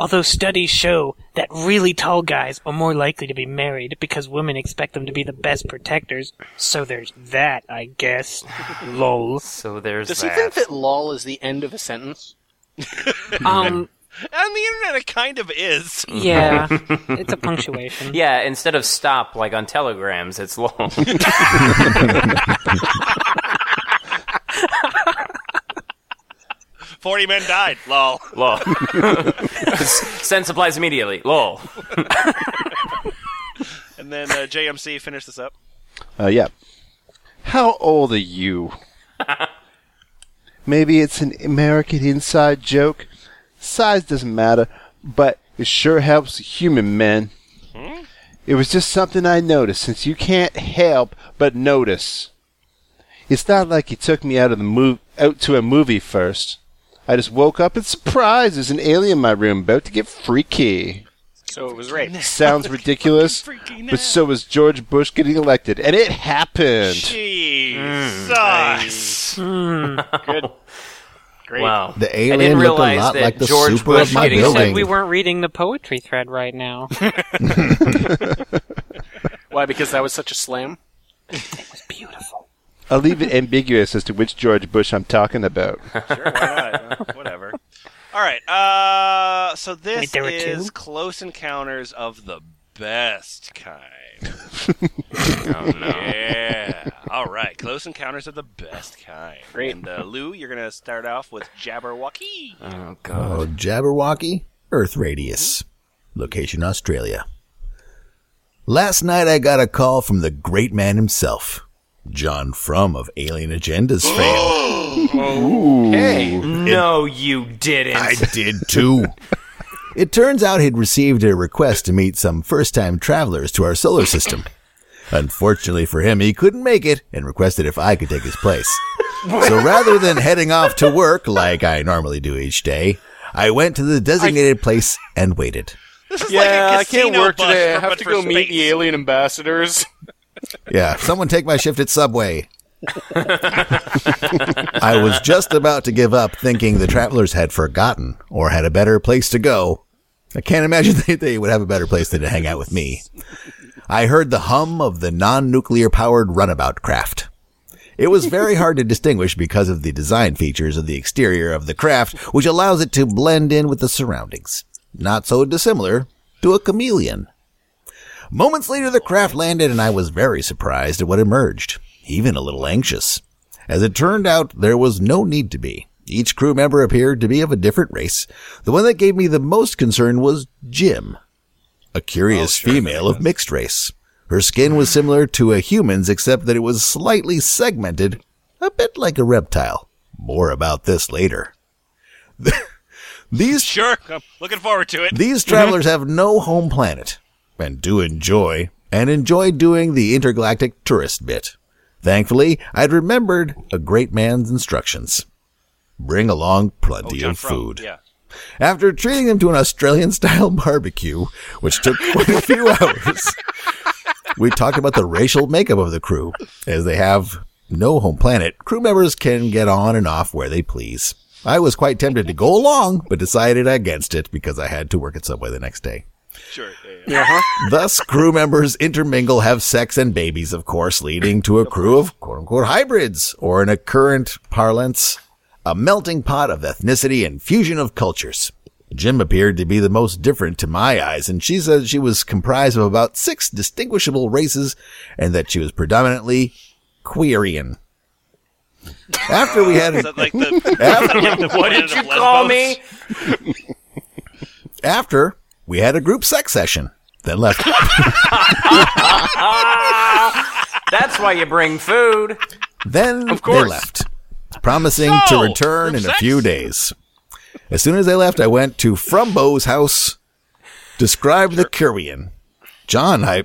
Although studies show that really tall guys are more likely to be married because women expect them to be the best protectors. So there's that, I guess. Lol. So there's that. Does he that. think that lol is the end of a sentence? Um, On the internet, it kind of is. yeah. It's a punctuation. yeah, instead of stop like on telegrams, it's long. Forty men died. Lol. Lol. Send supplies immediately. Lol. And then uh, JMC finish this up. Uh, yeah. How old are you? Maybe it's an American inside joke. Size doesn't matter, but it sure helps human men. It was just something I noticed since you can't help but notice. It's not like you took me out of the mov- out to a movie first. I just woke up and surprised there's an alien in my room about to get freaky. So it was rape. Sounds ridiculous, but so was George Bush getting elected, and it happened. Jesus. Mm, Good. Great. Wow. The I alien didn't looked a lot that like the George super Bush of my getting You said we weren't reading the poetry thread right now. Why? Because that was such a slam? It's beautiful. I'll leave it ambiguous as to which George Bush I'm talking about. Sure, why not? Whatever. All right. Uh, so this Wait, is two? Close Encounters of the Best Kind. Oh no. Yeah. All right. Close Encounters of the Best Kind. Great. And uh, Lou, you're gonna start off with Jabberwocky. Oh god. Oh, Jabberwocky, Earth Radius, location Australia. Last night I got a call from the great man himself, John Frum of Alien Agendas fame. Hey. No, you didn't. I did too. It turns out he'd received a request to meet some first time travelers to our solar system. Unfortunately for him, he couldn't make it and requested if I could take his place. So rather than heading off to work like I normally do each day, I went to the designated place and waited. This is Yeah, like a I can't work today. I have to for go meet the alien ambassadors. Yeah, someone take my shift at Subway. I was just about to give up thinking the travelers had forgotten or had a better place to go. I can't imagine they, they would have a better place than to hang out with me. I heard the hum of the non-nuclear powered runabout craft. It was very hard to distinguish because of the design features of the exterior of the craft, which allows it to blend in with the surroundings. Not so dissimilar to a chameleon. Moments later, the craft landed and I was very surprised at what emerged, even a little anxious. As it turned out, there was no need to be. Each crew member appeared to be of a different race. The one that gave me the most concern was Jim, a curious oh, female of mixed race. Her skin was similar to a human's except that it was slightly segmented, a bit like a reptile. More about this later. These Sure. I'm looking forward to it. these mm-hmm. travelers have no home planet and do enjoy and enjoy doing the intergalactic tourist bit. Thankfully, I'd remembered a great man's instructions. bring along Oh, plenty John of food. Yeah. After treating them to an Australian style barbecue, which took quite a few hours, we talked about the racial makeup of the crew. As they have no home planet, crew members can get on and off where they please. I was quite tempted to go along, but decided against it because I had to work at Subway the next day. Sure. Yeah, yeah. Thus, crew members intermingle, have sex and babies, of course, leading to a crew of quote unquote hybrids, or in a current parlance, a melting pot of ethnicity and fusion of cultures. Jim appeared to be the most different to my eyes, and she said she was comprised of about six distinguishable races and that she was predominantly queerian. After we had like the, after, like What did you call me? after we had a group sex session, then left. That's why you bring food. Then Of course. they left, promising to So, return group in a few days. As soon as they left, I went to Frumbo's house, described the Curian. John, I,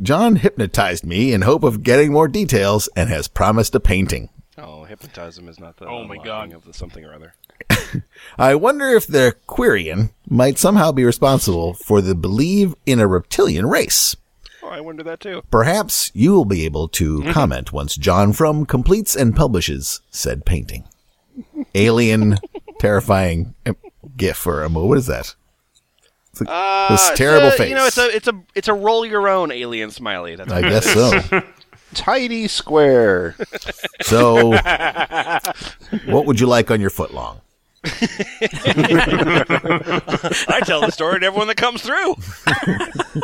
John hypnotized me in hope of getting more details and has promised a painting. Oh, hypnotism is not the Oh my God. of the something or other. I wonder if the Quirian might somehow be responsible for the believe in a reptilian race. Oh, I wonder that too. Perhaps you will be able to comment once John Frum completes and publishes said painting. Alien, terrifying uh, gif or emo. What is that? It's like Uh, this terrible a- face. You know, it's a it's a it's a roll your own alien smiley. That's I guess so. Tidy square. So, what would you like on your foot long? I tell the story to everyone that comes through.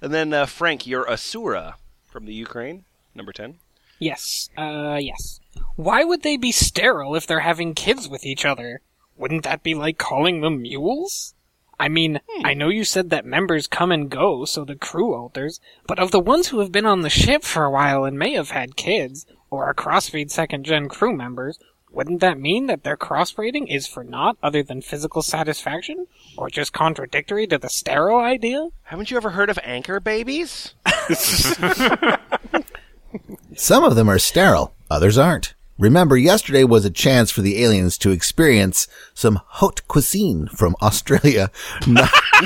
and then uh, Frank, you're Asura from the Ukraine, number ten. Yes, uh, yes. Why would they be sterile if they're having kids with each other? Wouldn't that be like calling them mules? I mean, I know you said that members come and go, so the crew alters, but of the ones who have been on the ship for a while and may have had kids, or are crossbreed second gen crew members, wouldn't that mean that their crossbreeding is for naught other than physical satisfaction? Or just contradictory to the sterile idea? Haven't you ever heard of anchor babies? Some of them are sterile, others aren't. Remember, yesterday was a chance for the aliens to experience some haute cuisine from Australia, knocked,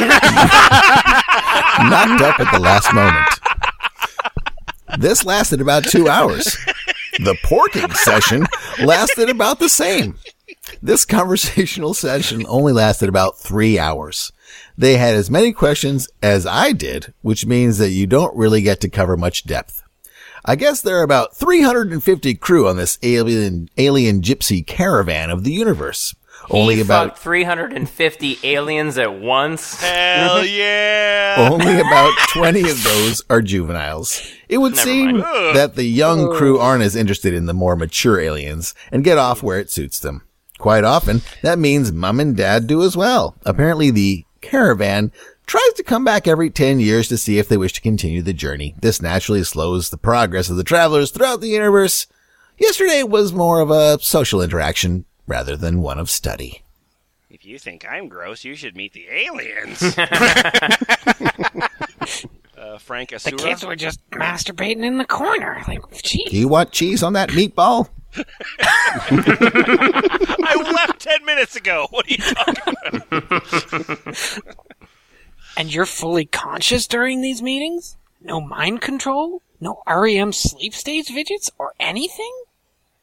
knocked up at the last moment. This lasted about two hours. The porking session lasted about the same. This conversational session only lasted about three hours. They had as many questions as I did, which means that you don't really get to cover much depth. I guess there are about 350 crew on this alien, alien gypsy caravan of the universe. Only he about, 350 aliens at once. Hell yeah! only about 20 of those are juveniles. It would Never seem mind. that the young crew aren't as interested in the more mature aliens and get off where it suits them. Quite often, that means mom and dad do as well. Apparently the caravan tries to come back every 10 years to see if they wish to continue the journey. This naturally slows the progress of the travelers throughout the universe. Yesterday was more of a social interaction rather than one of study. If you think I'm gross, you should meet the aliens. uh, Frank The kids were just masturbating in the corner. Like, gee. Do you want cheese on that meatball? I left ten minutes ago. What are you talking about? And you're fully conscious during these meetings? No mind control? No REM sleep stage widgets or anything?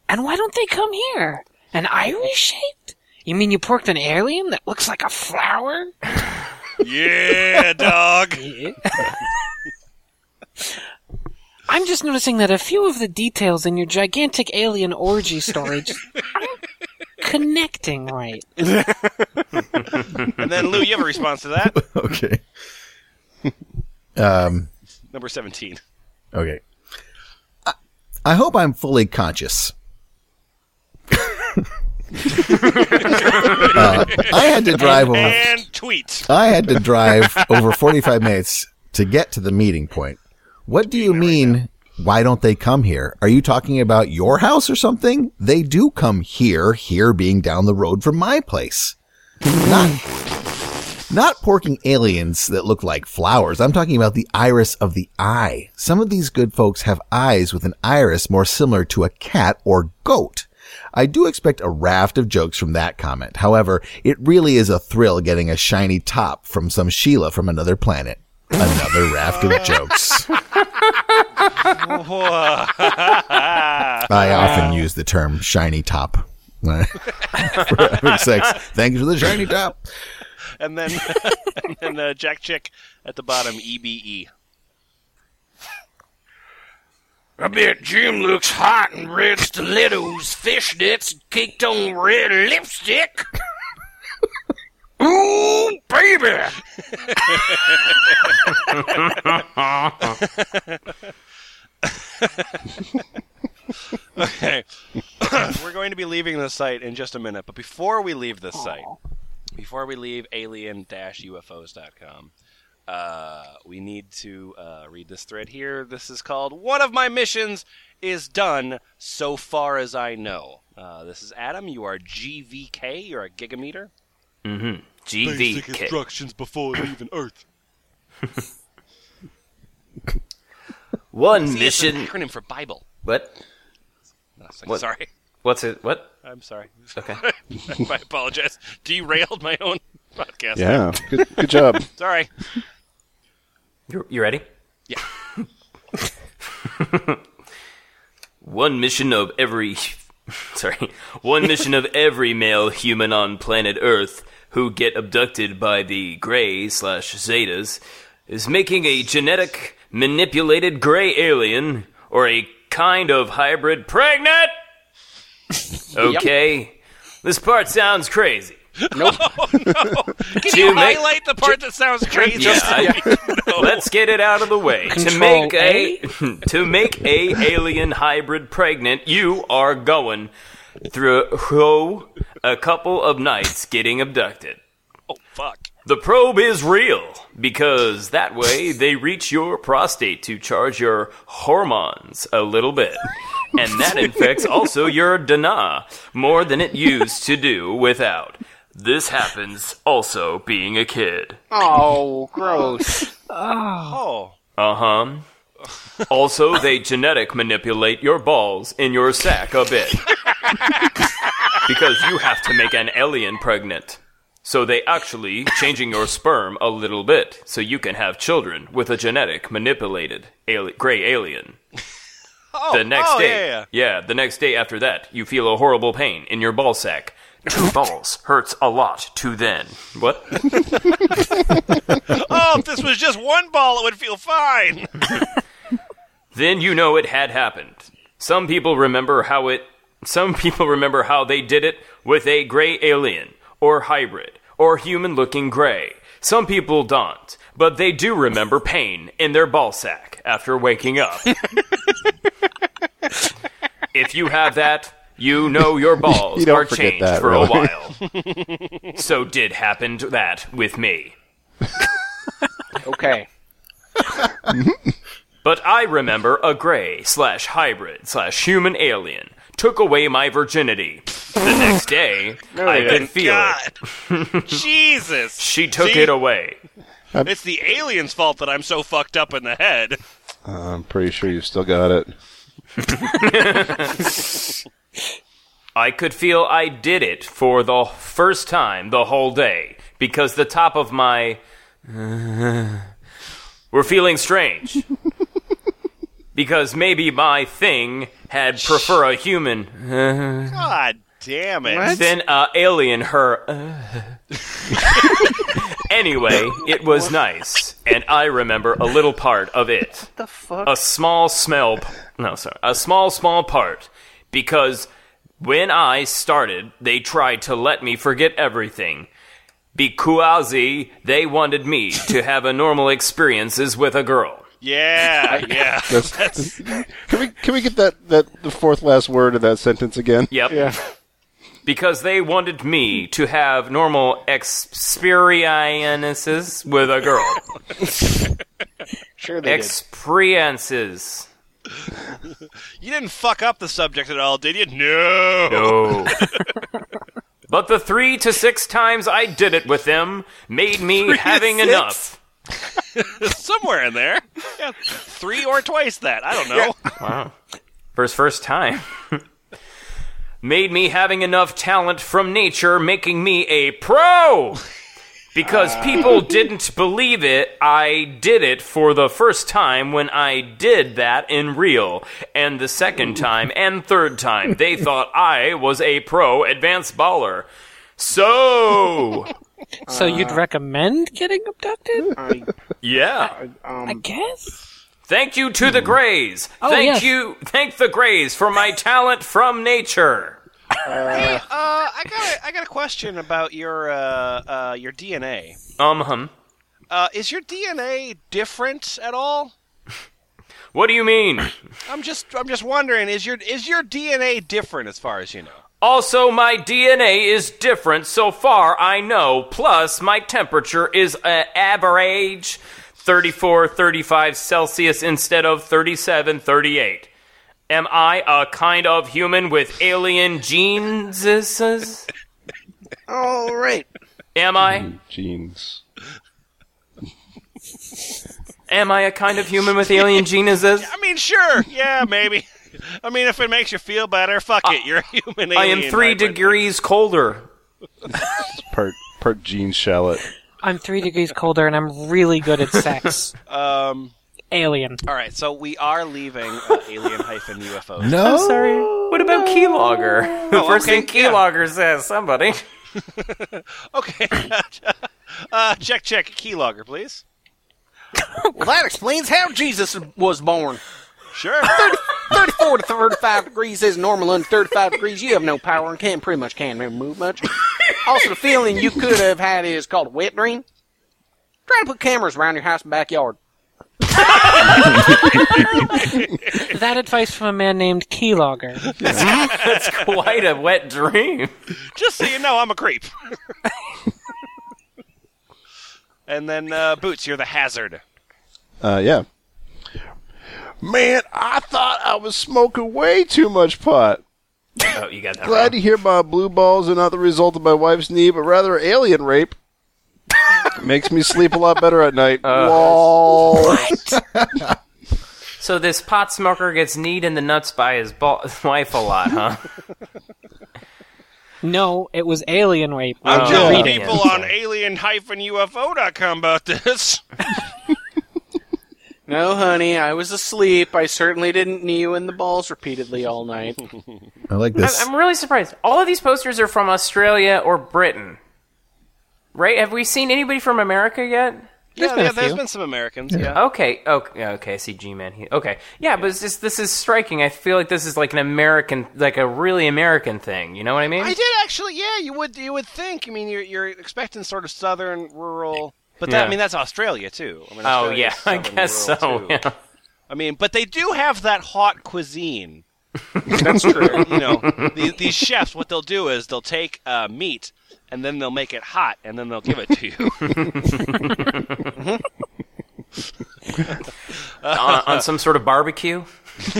And why don't they come here? An iris shaped? You mean you porked an alien that looks like a flower? yeah, dog. I'm just noticing that a few of the details in your gigantic alien orgy story just aren't connecting right. And then Lou, you have a response to that? okay. Um, Number seventeen. okay. I, I hope I'm fully conscious. Uh, I had to drive over. And tweet. I had to drive over 45 minutes to get to the meeting point. What do you mean? Why don't they come here? Are you talking about your house or something? They do come here, here being down the road from my place. Not, not porking aliens that look like flowers. I'm talking about the iris of the eye. Some of these good folks have eyes with an iris more similar to a cat or goat. I do expect a raft of jokes from that comment. However, it really is a thrill getting a shiny top from some Sheila from another planet. Another raft of jokes. I often use the term shiny top for having sex. Thank you for the shiny top. and then and then Jack Chick at the bottom, EBE. I bet Jim looks hot in red stilettos, fishnets, and caked on red lipstick. Ooh, baby! Okay, we're going to be leaving the site in just a minute, but before we leave this site, before we leave alien-ufos.com, uh, we need to uh, read this thread here. This is called "One of My Missions is Done So Far as I Know." Uh, this is Adam. You are GVK. You're a gigameter. Mm-hmm. GVK. Basic instructions before leaving Earth. One See, it's an mission. acronym for Bible. What? No, like- What? Sorry, What's it? What? I'm sorry. Okay. I apologize. Derailed my own podcast. Yeah, good, good job. Sorry. You you ready? Yeah. One mission of every sorry, one mission of every male human on planet Earth who get abducted by the Grey slash Zetas is making a genetic manipulated gray alien or a kind of hybrid pregnant. Okay, this part sounds crazy. Nope. Oh, Can To you make- highlight the part that sounds crazy? Yeah, I- let's get it out of the way. to Control make a to make a alien hybrid pregnant, you are going through a couple of nights getting abducted. Oh fuck. The probe is real because that way they reach your prostate to charge your hormones a little bit. And that infects also your dana more than it used to do without. This happens also being a kid. Oh, gross. Oh. Uh huh. Also, they genetic manipulate your balls in your sack a bit. because you have to make an alien pregnant. So they actually changing your sperm a little bit so you can have children with a genetic manipulated ali- gray alien. Oh, The next oh, day, yeah, yeah. the next day after that, you feel a horrible pain in your ball sack. Two balls hurts a lot to then. What? Oh, if this was just one ball, it would feel fine. then you know it had happened. Some people remember how it some people remember how they did it with a gray alien or hybrid or human looking gray. Some people don't, but they do remember pain in their ball sack after waking up. if you have that, you know your balls You are changed that, for really. a while. so did happen to that with me. Okay. But I remember a gray slash hybrid slash human alien took away my virginity. The next day, I could feel it. Jesus. She took See? it away. It's the alien's fault that I'm so fucked up in the head. I'm pretty sure you still got it. I could feel I did it for the first time the whole day because the top of my were feeling strange. because maybe my thing had prefer a human God damn it. than uh, alien her. anyway, it was nice, and I remember a little part of it. What the fuck? a small smell p- no sorry a small small part because when i started they tried to let me forget everything because they wanted me to have a normal experiences with a girl Yeah, yeah. That's, can we can we get that, that the fourth last word of that sentence again? yep Yeah. because they wanted me to have normal experiences with a girl Sure they did. Experiences You didn't fuck up the subject at all, did you? No. No. but the three to six times I did it with them made me having enough. Somewhere in there. Yeah, three or twice that. I don't know. Wow. First, first time. made me having enough talent from nature, making me a pro. Because people didn't believe it, I did it for the first time when I did that in real. And the second time and third time, they thought I was a pro advanced baller. So, So you'd recommend getting abducted? I, yeah. I um, guess. Thank you to the Greys. Oh, thank yes. you, thank the Greys for my talent from nature. Hey, uh, I got a, I got a question about your uh, uh, your DNA. Um, hum. Uh, is your DNA different at all? What do you mean? I'm just I'm just wondering is your is your DNA different as far as you know? Also, my DNA is different so far I know. Plus, my temperature is uh, average 34, 35 Celsius instead of 37, 38. Am I a kind of human with alien genes? all right. Am I? Genes. Am I a kind of human with alien genes? I mean, sure, yeah, maybe. I mean, if it makes you feel better, fuck it. You're a human. Alien. I am three hybrid. degrees colder. Part part jean shallot. I'm three degrees colder and I'm really good at sex. Um. Alien. All right, so we are leaving uh, alien hyphen UFO. No. Sorry. What about keylogger? The Oh, first okay, thing yeah. keylogger says, somebody. Okay. uh, check check keylogger, please. Well, that explains how Jesus was born. Sure. 34 to 35 degrees is normal. Under 35 degrees, you have no power and can't pretty much can't move much. Also, the feeling you could have had is called a wet dream. Try to put cameras around your house and backyard. That advice from a man named Keylogger. That's quite a wet dream. Just so you know, I'm a creep. and then uh, Boots, you're the hazard. Uh, yeah. Man, I thought I was smoking way too much pot. Oh, you got that Glad wrong. to hear my blue balls are not the result of my wife's knee, but rather alien rape. Makes me sleep a lot better at night. Uh, Lol. So this pot smoker gets kneed in the nuts by his ba- wife a lot, huh? No, it was alien rape. I'm Oh. telling reading people it. on alien-ufo.com about this. No, honey, I was asleep. I certainly didn't knee you in the balls repeatedly all night. I like I'm, this. I'm really surprised. All of these posters are from Australia or Britain. Right? Have we seen anybody from America yet? yeah, been a yeah, there's few. been some Americans. Yeah. Okay, okay, okay. I see G-Man. He- Okay, yeah, but it's just this is striking. I feel like this is like an American, like a really American thing. You know what I mean? I did actually. Yeah, you would. You would think. I mean, you're you're expecting sort of southern, rural, but that, Yeah. I mean that's Australia too. I mean, oh yeah, I guess so. too. Yeah. I mean, but they do have that hot cuisine. That's true. You know, these, these chefs, what they'll do is they'll take uh, meat and then they'll make it hot and then they'll give it to you. on, on some sort of barbecue.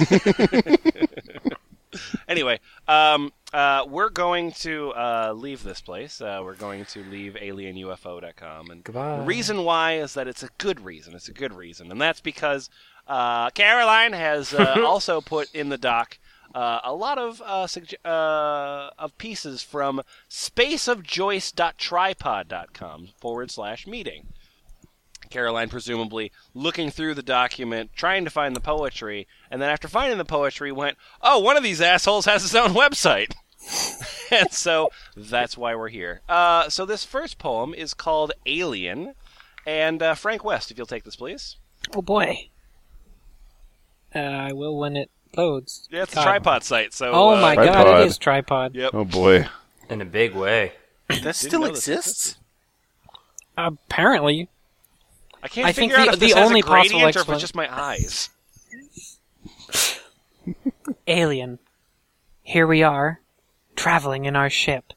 anyway, um, uh, we're going to uh, leave this place. Uh, we're going to leave alienufo.com. And Goodbye. the reason why is that it's a good reason. It's a good reason. And that's because uh, Caroline has uh, also put in the doc uh, a lot of uh, sugge- uh, of pieces from spaceofjoyce.tripod.com forward slash meeting. Caroline presumably looking through the document, trying to find the poetry, and then after finding the poetry, went, "Oh, one of these assholes has his own website." and so that's why we're here. Uh, so this first poem is called "Alien," and uh, Frank West, if you'll take this, please. Oh boy. Uh, I will when it loads. Yeah, it's a God. tripod site. So Oh uh, my god, Tripod. it is tripod. Yep. Oh boy. In a big way. That still know this exists? Apparently. I can't I think figure out the- if the this has only a gradient possible or if explan- it's just my eyes. Alien. Here we are, traveling in our ship,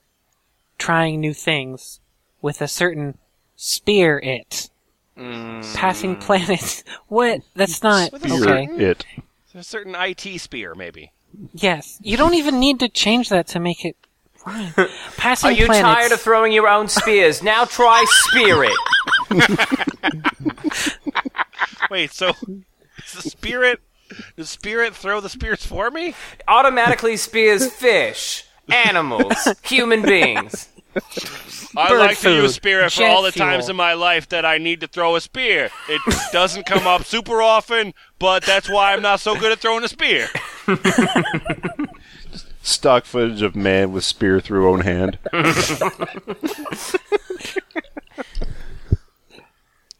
trying new things, with a certain spear it. Passing planets. What? That's not With okay. It. A certain IT spear, maybe. Yes, you don't even need to change that to make it rhyme. Passing Are you planets. tired of throwing your own spears? now try spirit. Wait, so is the spirit? Does spirit throw the spears for me? Automatically spears fish. animals, human beings. I Bird like to use food, spear for jet all the times in my life that I need to throw a spear. It doesn't come up super often, but that's why I'm not so good at throwing a spear. Stock footage of man with spear through own hand.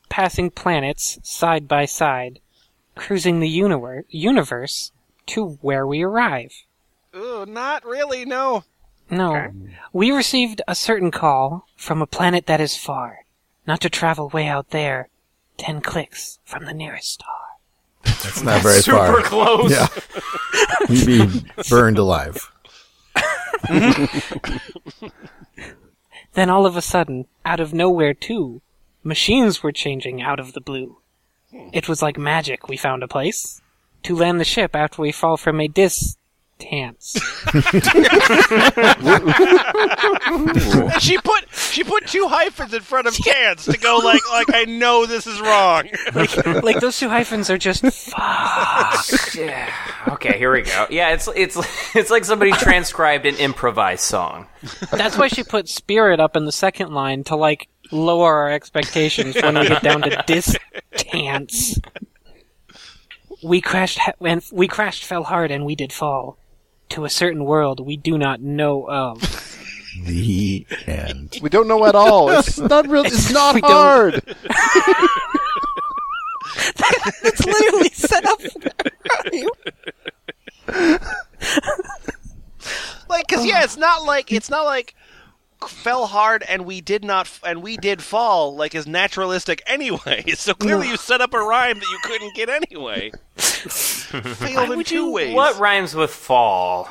Passing planets side by side, cruising the univer- universe to where we arrive. Ooh, not really, no. No. We received a certain call from a planet that is far, not to travel way out there, ten clicks from the nearest star. That's not very Super far. Super close. Yeah. You'd be burned alive. Then all of a sudden, out of nowhere too, machines were changing out of the blue. It was like magic we found a place to land the ship after we fall from a distance. She put she put two hyphens in front of cans to go like like I know this is wrong. like those two hyphens are just fuck. Yeah. Okay, here we go. Yeah, it's it's it's like somebody transcribed an improvised song. That's why she put spirit up in the second line to like lower our expectations when we get down to dis distance. We crashed he- and we crashed fell hard and we did fall to a certain world we do not know of. The end. We don't know at all. It's not really. It's not We hard. it's literally set up for you. like cuz yeah, it's not like it's not like fell hard and we did not f- and we did fall like is naturalistic anyway. So clearly you set up a rhyme that you couldn't get anyway. Failed in two ways. What rhymes with fall?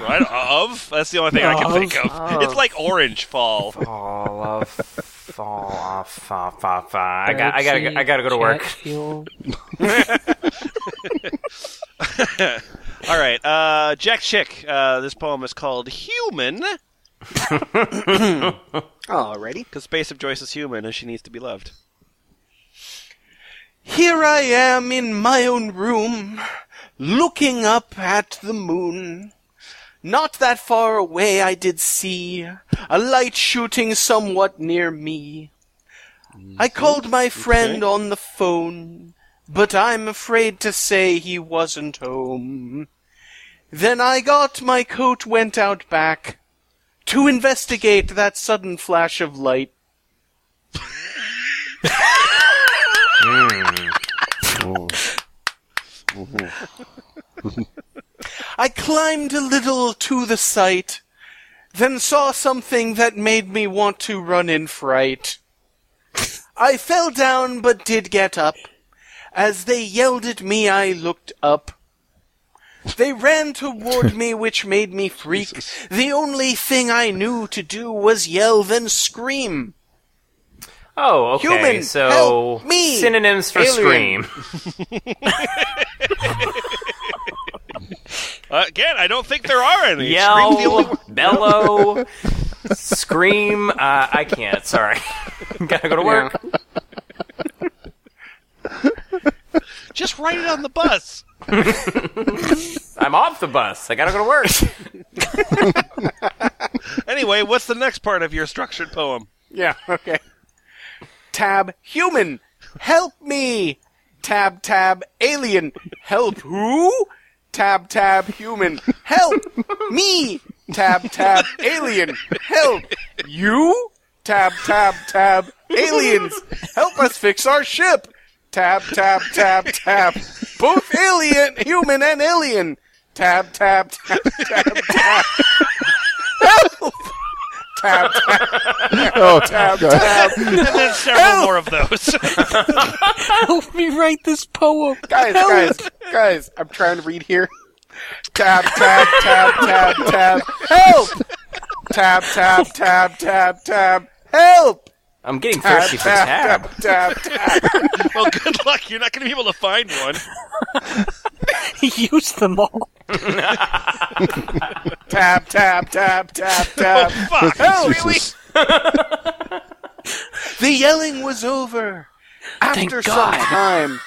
Right of? That's the only thing I can think of. Of. It's like orange fall. Fall of fall off. Fa, fa, fa. I got. I gotta. go- I gotta go to work. All right, uh, Jack Chick. Uh, this poem is called "Human" Alrighty. because Space of Joyce is human and she needs to be loved. Here I am in my own room, looking up at the moon. Not that far away I did see a light shooting somewhat near me. I mm-hmm. called my friend on the phone, but I'm afraid to say he wasn't home. Then I got my coat, went out back to investigate that sudden flash of light. I climbed a little to the site, then saw something that made me want to run in fright. I fell down but did get up. As they yelled at me, I looked up. They ran toward me, which made me freak. The only thing I knew to do was yell, then scream. Oh, okay. Human, so help me! synonyms for Alien. scream. Uh, again, I don't think there are any. Scream's the Yell, bellow, scream. Uh, I can't. Sorry. Gotta go to work. Just write it on the bus. I'm off the bus. I gotta go to work. Anyway, what's the next part of your structured poem? Yeah, okay. Tab human, help me. Tab tab alien, help who? Tab tab human, help me. Tab tab alien, help you. Tab tab tab aliens, help us fix our ship. Tab tab tab tab, both alien, human and alien. Tab tab tab tab tab. Help! Tab tab Oh, tab God. tab. And then several more of those. Help me write this poem. guys, Help. guys, guys, I'm trying to read here. Tab, tab, tab, tab, tab. Help! Tab, tab, tab, tab, tab. Help! I'm getting Tab, thirsty for tab, tab. tab, tab, tab. well, good luck. You're not going to be able to find one. Use them all. Tab, tab, tab, tab, tab. Fuck. Oh, help! Jesus. The yelling was over. After some time,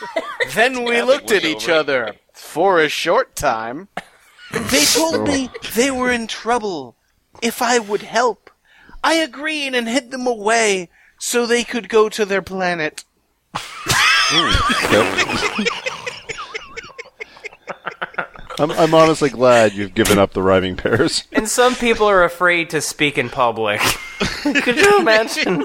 then we looked at each other for a short time. They told me they were in trouble. If I would help, I agreed and hid them away so they could go to their planet. Hmm. I'm, I'm honestly glad you've given up the rhyming pairs. And some people are afraid to speak in public. Could you imagine?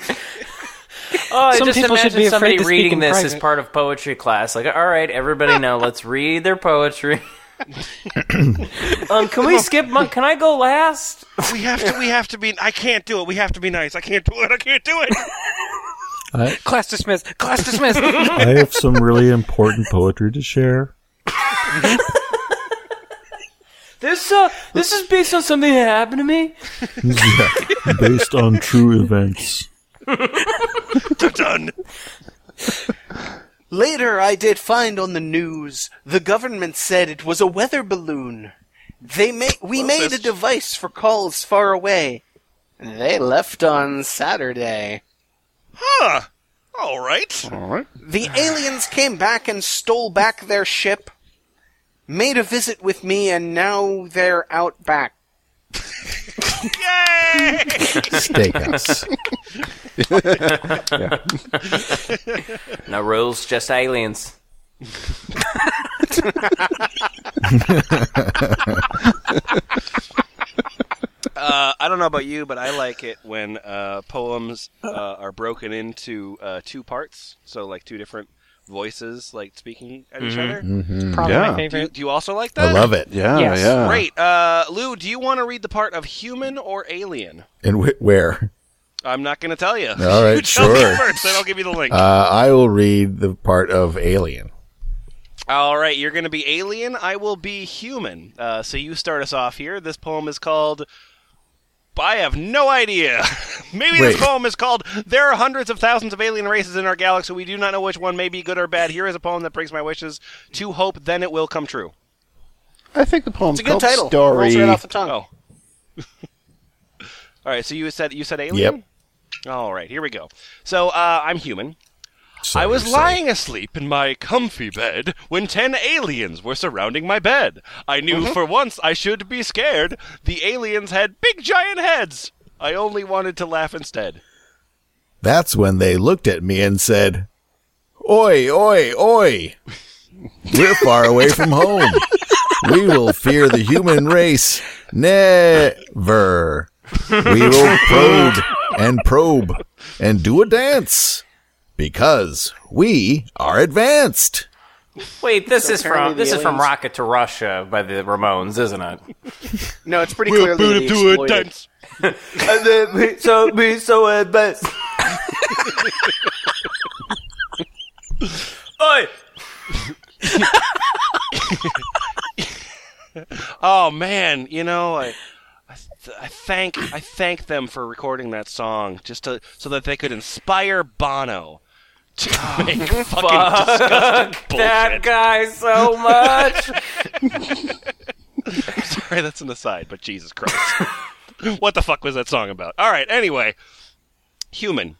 Oh, I Some just people should imagine be afraid somebody to speak reading in this as private. part of poetry class. Like, all right, everybody now, let's read their poetry. Um, can we skip? Mon- can I go last? We have to. We have to be. I can't do it. We have to be nice. I can't do it. I can't do it. I, Class dismissed. Class dismissed. I have some really important poetry to share. This uh, this is based on something that happened to me. Yeah, based on true events. Done. Later, I did find on the news the government said it was a weather balloon. They ma- we made a device for calls far away. They left on Saturday. Huh. All right. All right. The aliens came back and stole back their ship, made a visit with me, and now they're out back. Yay! Steakhouse. No rules, just aliens. Uh, I don't know about you, but I like it when uh, poems uh, are broken into uh, two parts. So, like two different voices, like speaking at each other. Probably Yeah. my Do you, do you also like that? I love it. Yeah, Yes. yeah. Great. Uh, Lou, do you want to read the part of human or alien? And wh- where? I'm not going to tell you. All right, you tell me sure. first, then I'll give you the link. Uh, I will read the part of Alien. All right, you're going to be alien. I will be human. Uh, so you start us off here. This poem is called. I have no idea. Maybe this poem is called "There are hundreds of thousands of alien races in our galaxy. We do not know which one may be good or bad. Here is a poem that brings my wishes to hope. Then it will come true." I think the poem's It's a good called title. Story. Rolls right off the tongue. Oh. All right. So you said you said alien. Yep. All right. Here we go. So uh, I'm human. So I was lying asleep in my comfy bed when ten aliens were surrounding my bed. I knew Mm-hmm. for once I should be scared. The aliens had big giant heads. I only wanted to laugh instead. That's when they looked at me and said, Oi, oi, oi. We're far away from home. We will fear the human race never. We will probe and probe and do a dance because we are advanced. Wait, this is from the this is from Rocket to Russia by the Ramones, isn't it? No, it's pretty clearly boot the exploited. so be so advanced. Oi! Oh man, you know I. I th- I thank I thank them for recording that song just to so that they could inspire Bono to ah, make fucking disgusting That guy so much. Sorry, that's an aside, but Jesus Christ. what the fuck was that song about? All right, anyway. Human.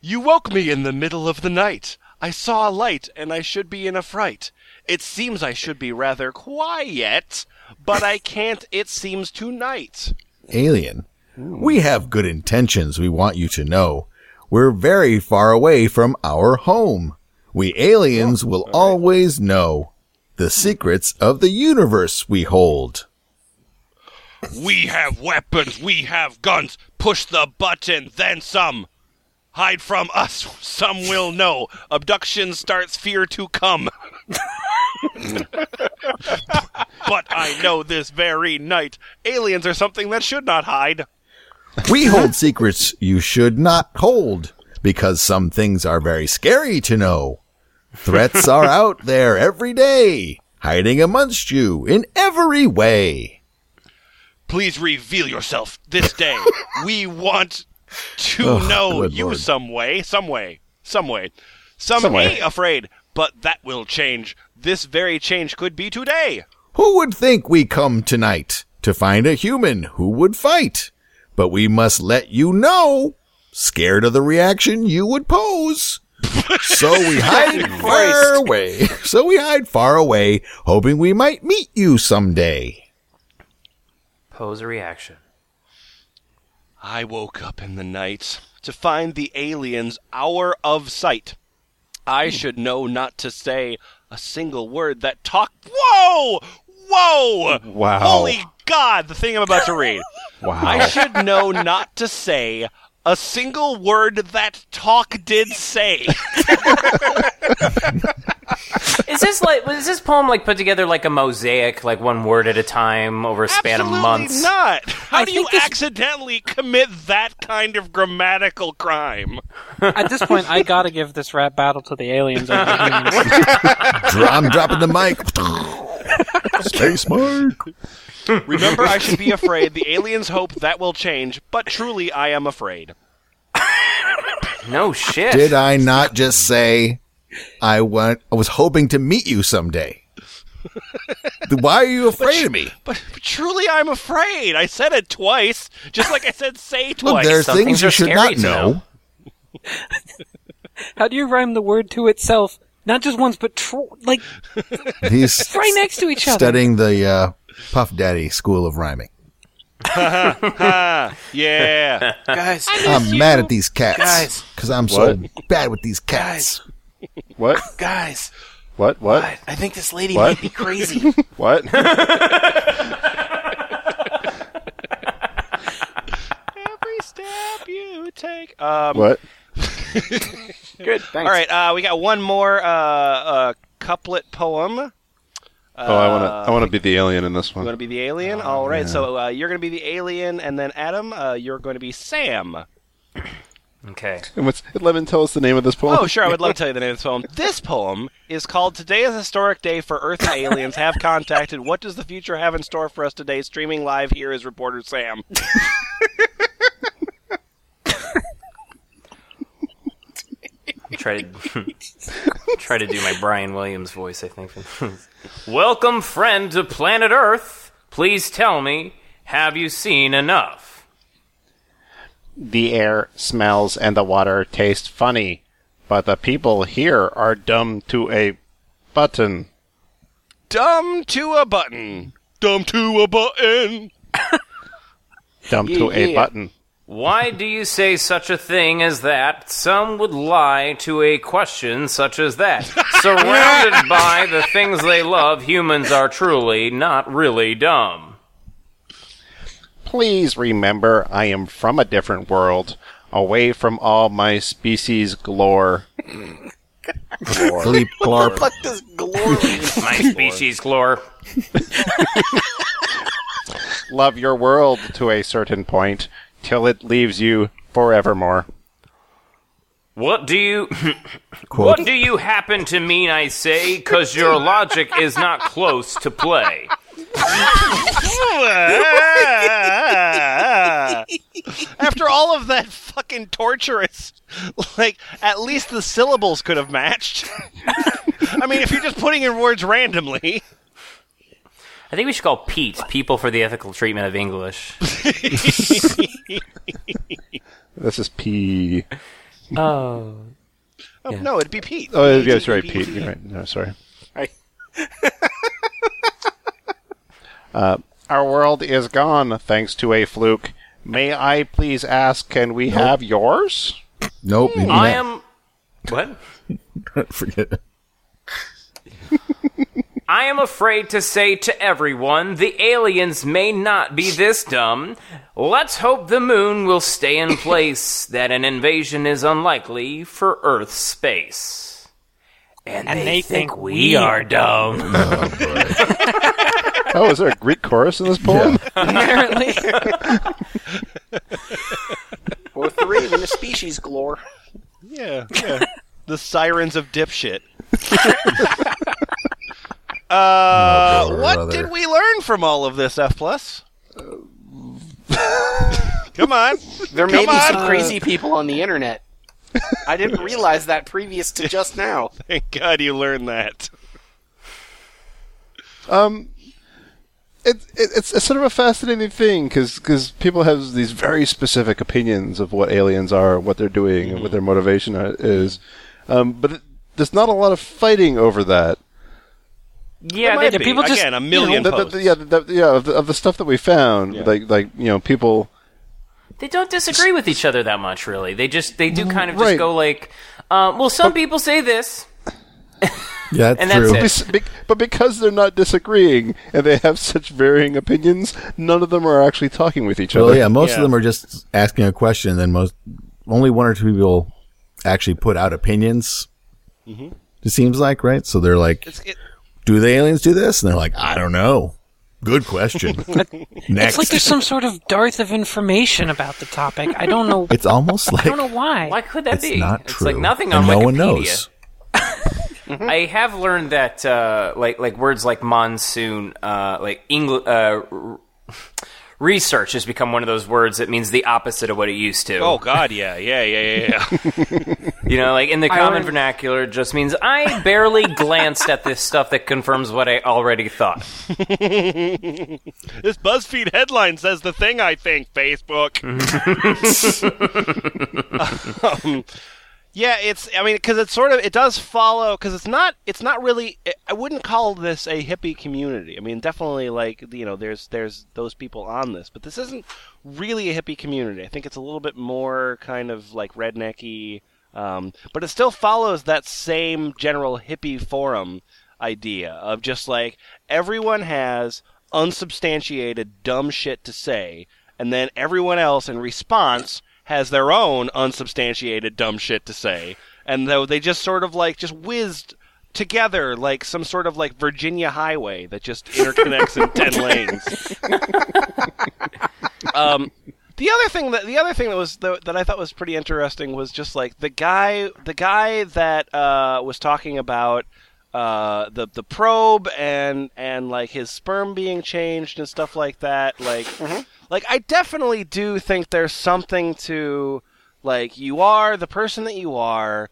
You woke me in the middle of the night. I saw a light, and I should be in a fright. It seems I should be rather quiet, but I can't, it seems, tonight. Alien, we have good intentions we want you to know. We're very far away from our home. We aliens will oh, always know the secrets of the universe we hold. We have weapons, we have guns. Push the button, then some. Hide from us, some will know. Abduction starts fear to come. but I know this very night, aliens are something that should not hide. We hold secrets you should not hold because some things are very scary to know. Threats are out there every day, hiding amongst you in every way. Please reveal yourself this day. we want to Oh, know you Lord. some way, some way, some way. Some, Some way. afraid, but that will change. This very change could be today. Who would think we come tonight to find a human who would fight? But we must let you know, scared of the reaction you would pose. So we hide far away. So we hide far away, hoping we might meet you someday. Pose a reaction. I woke up in the night to find the aliens hour of sight. I hmm. should know not to say a single word that talk. Whoa! Whoa! Wow. Holy God! The thing I'm about to read. Wow. I should know not to say a single word that talk did say. Is this like was this poem like put together like a mosaic, like one word at a time over a span Absolutely of months? not. How I do you this- accidentally commit that kind of grammatical crime? At this point, I gotta give this rap battle to the aliens over the I'm dropping the mic. Space Mark. Remember, I should be afraid. The aliens hope that will change, but truly, I am afraid. No shit. Did I not just say I want? I was hoping to meet you someday. Why are you afraid of me? But, but truly, I'm afraid. I said it twice, just like I said say Look, twice. there are Some things things you should scary not know. know. How do you rhyme the word to itself? Not just once, but tr- like He's right next to each other. studying the uh, Puff Daddy School of Rhyming. yeah. Guys, I'm mad at these cats Guys. because I'm so What? bad with these cats. What? guys, What? What? I, I think this lady What? might be crazy. What? Every step you take. Um, what? Good, thanks. All right, uh, we got one more uh, uh, couplet poem. Oh, I want to. I want to be the alien in this one. You want to be the alien? All right, so uh, you're going to be the alien, and then Adam, uh, you're going to be Sam. Okay. And what's, let me tell us the name of this poem. Oh, sure, I would love to tell you the name of this poem. This poem is called Today is a Historic Day for Earth and Aliens Have Contacted. What does the future have in store for us today? Streaming live here is reporter Sam. try to try to do my Brian Williams voice. I think. Welcome, friend, to planet Earth. Please tell me, have you seen enough? The air smells and the water taste funny, but the people here are dumb to a button. Dumb to a button. Dumb to a button. Dumb to Yeah, a yeah. button. Why do you say such a thing as that? Some would lie to a question such as that. Surrounded by the things they love, humans are truly not really dumb. Please remember, I am from a different world, away from all my species glore. Philippe Clark. What does glory mean? My species, Glor. Love your world to a certain point, till it leaves you forevermore. What do you What do you happen to mean I say cuz your logic is not close to play? After all of that fucking torturous, like, at least the syllables could have matched. I mean, if you're just putting in words randomly. I think we should call Pete people for the ethical treatment of English. This is P. Oh. Oh, No, it'd be Pete. Oh, yeah, that's right, Pete. You're right. No, sorry. Right. uh, our world is gone, thanks to a fluke. May I please ask, can we have yours? Nope. you I not- am What? Forget it. I am afraid to say to everyone the aliens may not be this dumb. Let's hope the moon will stay in place, that an invasion is unlikely for Earth's space. And, they, think, we are dumb. Oh, oh, is there a Greek chorus in this poem? Apparently. Or three in the species glore. Yeah, yeah. the sirens of dipshit. Uh, brother, what brother. did we learn from all of this, F plus? Come on. There may Come be on. some crazy people on the internet. I didn't realize that previous to just now. Thank God you learned that. Um, it, it, it's, it's sort of a fascinating thing because people have these very specific opinions of what aliens are, what they're doing, and what their motivation are- is. Um, but it, there's not a lot of fighting over that. Yeah, There might they- be. people just- again a million The- the- posts. the- yeah, the, the- yeah, of the, of the stuff that we found, like like you know, people. They don't disagree with each other that much, really. They just they do kind of Right. just go like, um, well, some people say this, Yeah, that's And that's true. it. But because they're not disagreeing and they have such varying opinions, none of them are actually talking with each Well, other. yeah, most Yeah. of them are just asking a question, and then most only one or two people actually put out opinions. It seems like right. So they're like, It's- it- "Do the aliens do this?" And they're like, "I don't know." Good question. It's like there's some sort of dearth of information about the topic. I don't know. it's almost like I don't know why. why could that it's be? not it's like nothing and on no Wikipedia. one knows. I have learned that uh, like like words like monsoon, uh, like English. Uh, r- Research has become one of those words that means the opposite of what it used to. oh God, yeah, yeah, yeah, yeah, yeah. You know, like in the common learned- vernacular, it just means I barely glanced at this stuff that confirms what I already thought. this BuzzFeed headline says the thing I think. Facebook. um, yeah, it's. I mean, because it's sort of. It does follow. Because it's not. It's not really. I wouldn't call this a hippie community. I mean, definitely like you know, there's there's those people on this, but this isn't really a hippie community. I think it's a little bit more kind of like rednecky. Um, but it still follows that same general hippie forum idea of just like everyone has unsubstantiated dumb shit to say, and then everyone else in response has their own unsubstantiated dumb shit to say, and though they just sort of like just whizzed together like some sort of like Virginia highway that just interconnects in ten lanes. um, the other thing that the other thing that was that, that I thought was pretty interesting was just like the guy the guy that uh, was talking about uh, the the probe and and like his sperm being changed and stuff like that. Like like I definitely do think there's something to like you are the person that you are.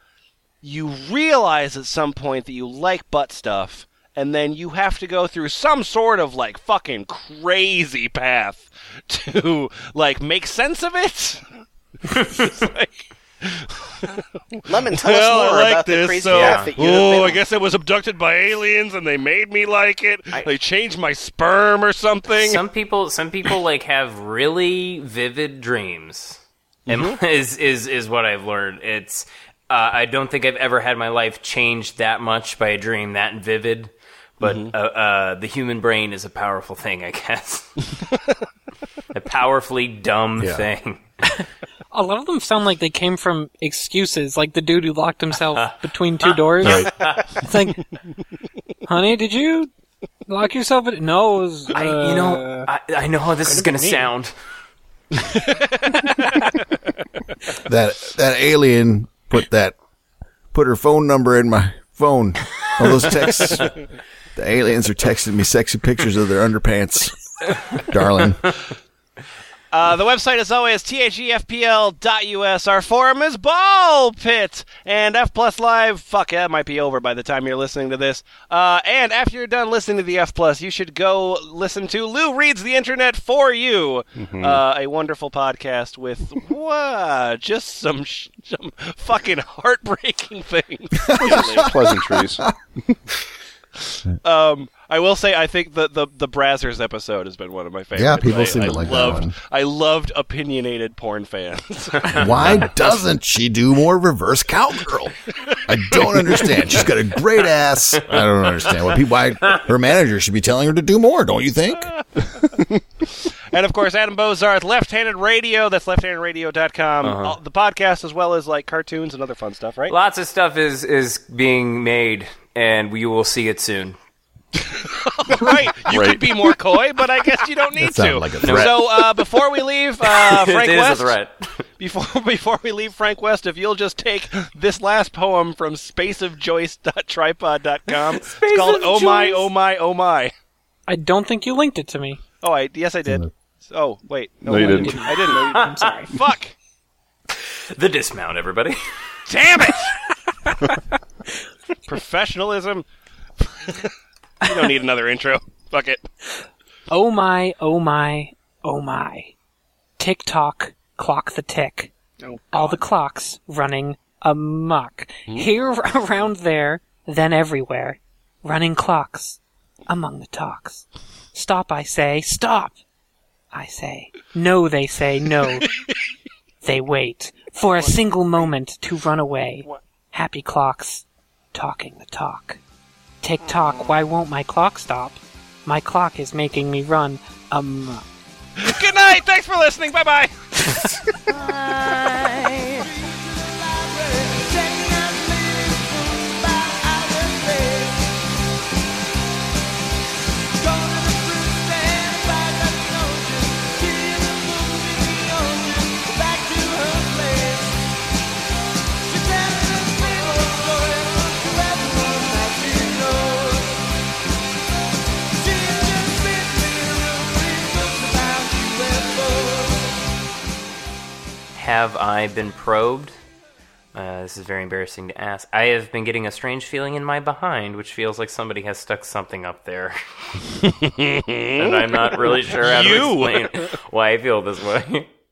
You realize at some point that you like butt stuff, and then you have to go through some sort of like fucking crazy path to like make sense of it. Like, Lemon, tell well, us more I like about this, the crazy so path that you oh, I guess I was abducted by aliens and they made me like it. they changed my sperm or something. Some people, some people like have really vivid dreams. Mm-hmm. Is is is what I've learned. It's uh, I don't think I've ever had my life changed that much by a dream that vivid. But Mm-hmm. uh, uh, the human brain is a powerful thing, I guess. a powerfully dumb Yeah. thing. A lot of them sound like they came from excuses, like the dude who locked himself between two doors. It's like, honey, did you lock yourself in? No, it was, I, you know, uh, I, I know how this is going to sound. that that alien put that put her phone number in my phone. All those texts. the aliens are texting me sexy pictures of their underpants, darling. Uh, the website is always thefpl.us. Our forum is Ball Pit. And F Plus Live, fuck, that might be over by the time you're listening to this. Uh, and after you're done listening to the F Plus, you should go listen to Lou Reads the Internet for You, uh, a wonderful podcast with wha- just some, sh- some fucking heartbreaking things. Pleasantries. Um, I will say, I think the, the the Brazzers episode has been one of my favorites. Yeah, people I, seem to I like that one. I loved opinionated porn fans. Why doesn't she do more reverse cowgirl? I don't understand. She's got a great ass. I don't understand why people. Why her manager should be telling her to do more? Don't you think? and of course, Adam Bozarth, Left-Handed Radio. That's lefthandedradio.com. Uh-huh. All- the podcast, as well as like cartoons and other fun stuff, right? Lots of stuff is is being made, and we will see it soon. right. You could be more coy, but I guess you don't need to. like a. So uh, before we leave, uh, Frank it is West. a threat. Before before we leave, Frank West, if you'll just take this last poem from spaceofjoyce.tripod.com. it's called of Oh My, Oh My, Oh My. I don't think you linked it to me. Oh, I yes, I did. Oh, wait. No, you I didn't. I didn't. I'm sorry. Fuck. The dismount, everybody. Damn it! Professionalism. you don't need another intro. Fuck it. Oh my, oh my, oh my. Tick tock, clock the tick. Oh, All the clocks running amok. Hmm? Here, around there, then everywhere. Running clocks. among the talks. Stop, I say, stop! I say. No, they say, no. they wait for a single moment to run away. Happy clocks, talking the talk. Tick tock, why won't my clock stop? My clock is making me run Um. Good night. Thanks for listening. Bye bye. Have I been probed? Uh, this is very embarrassing to ask. I have been getting a strange feeling in my behind, which feels like somebody has stuck something up there. and I'm not really sure how You. to explain why I feel this way.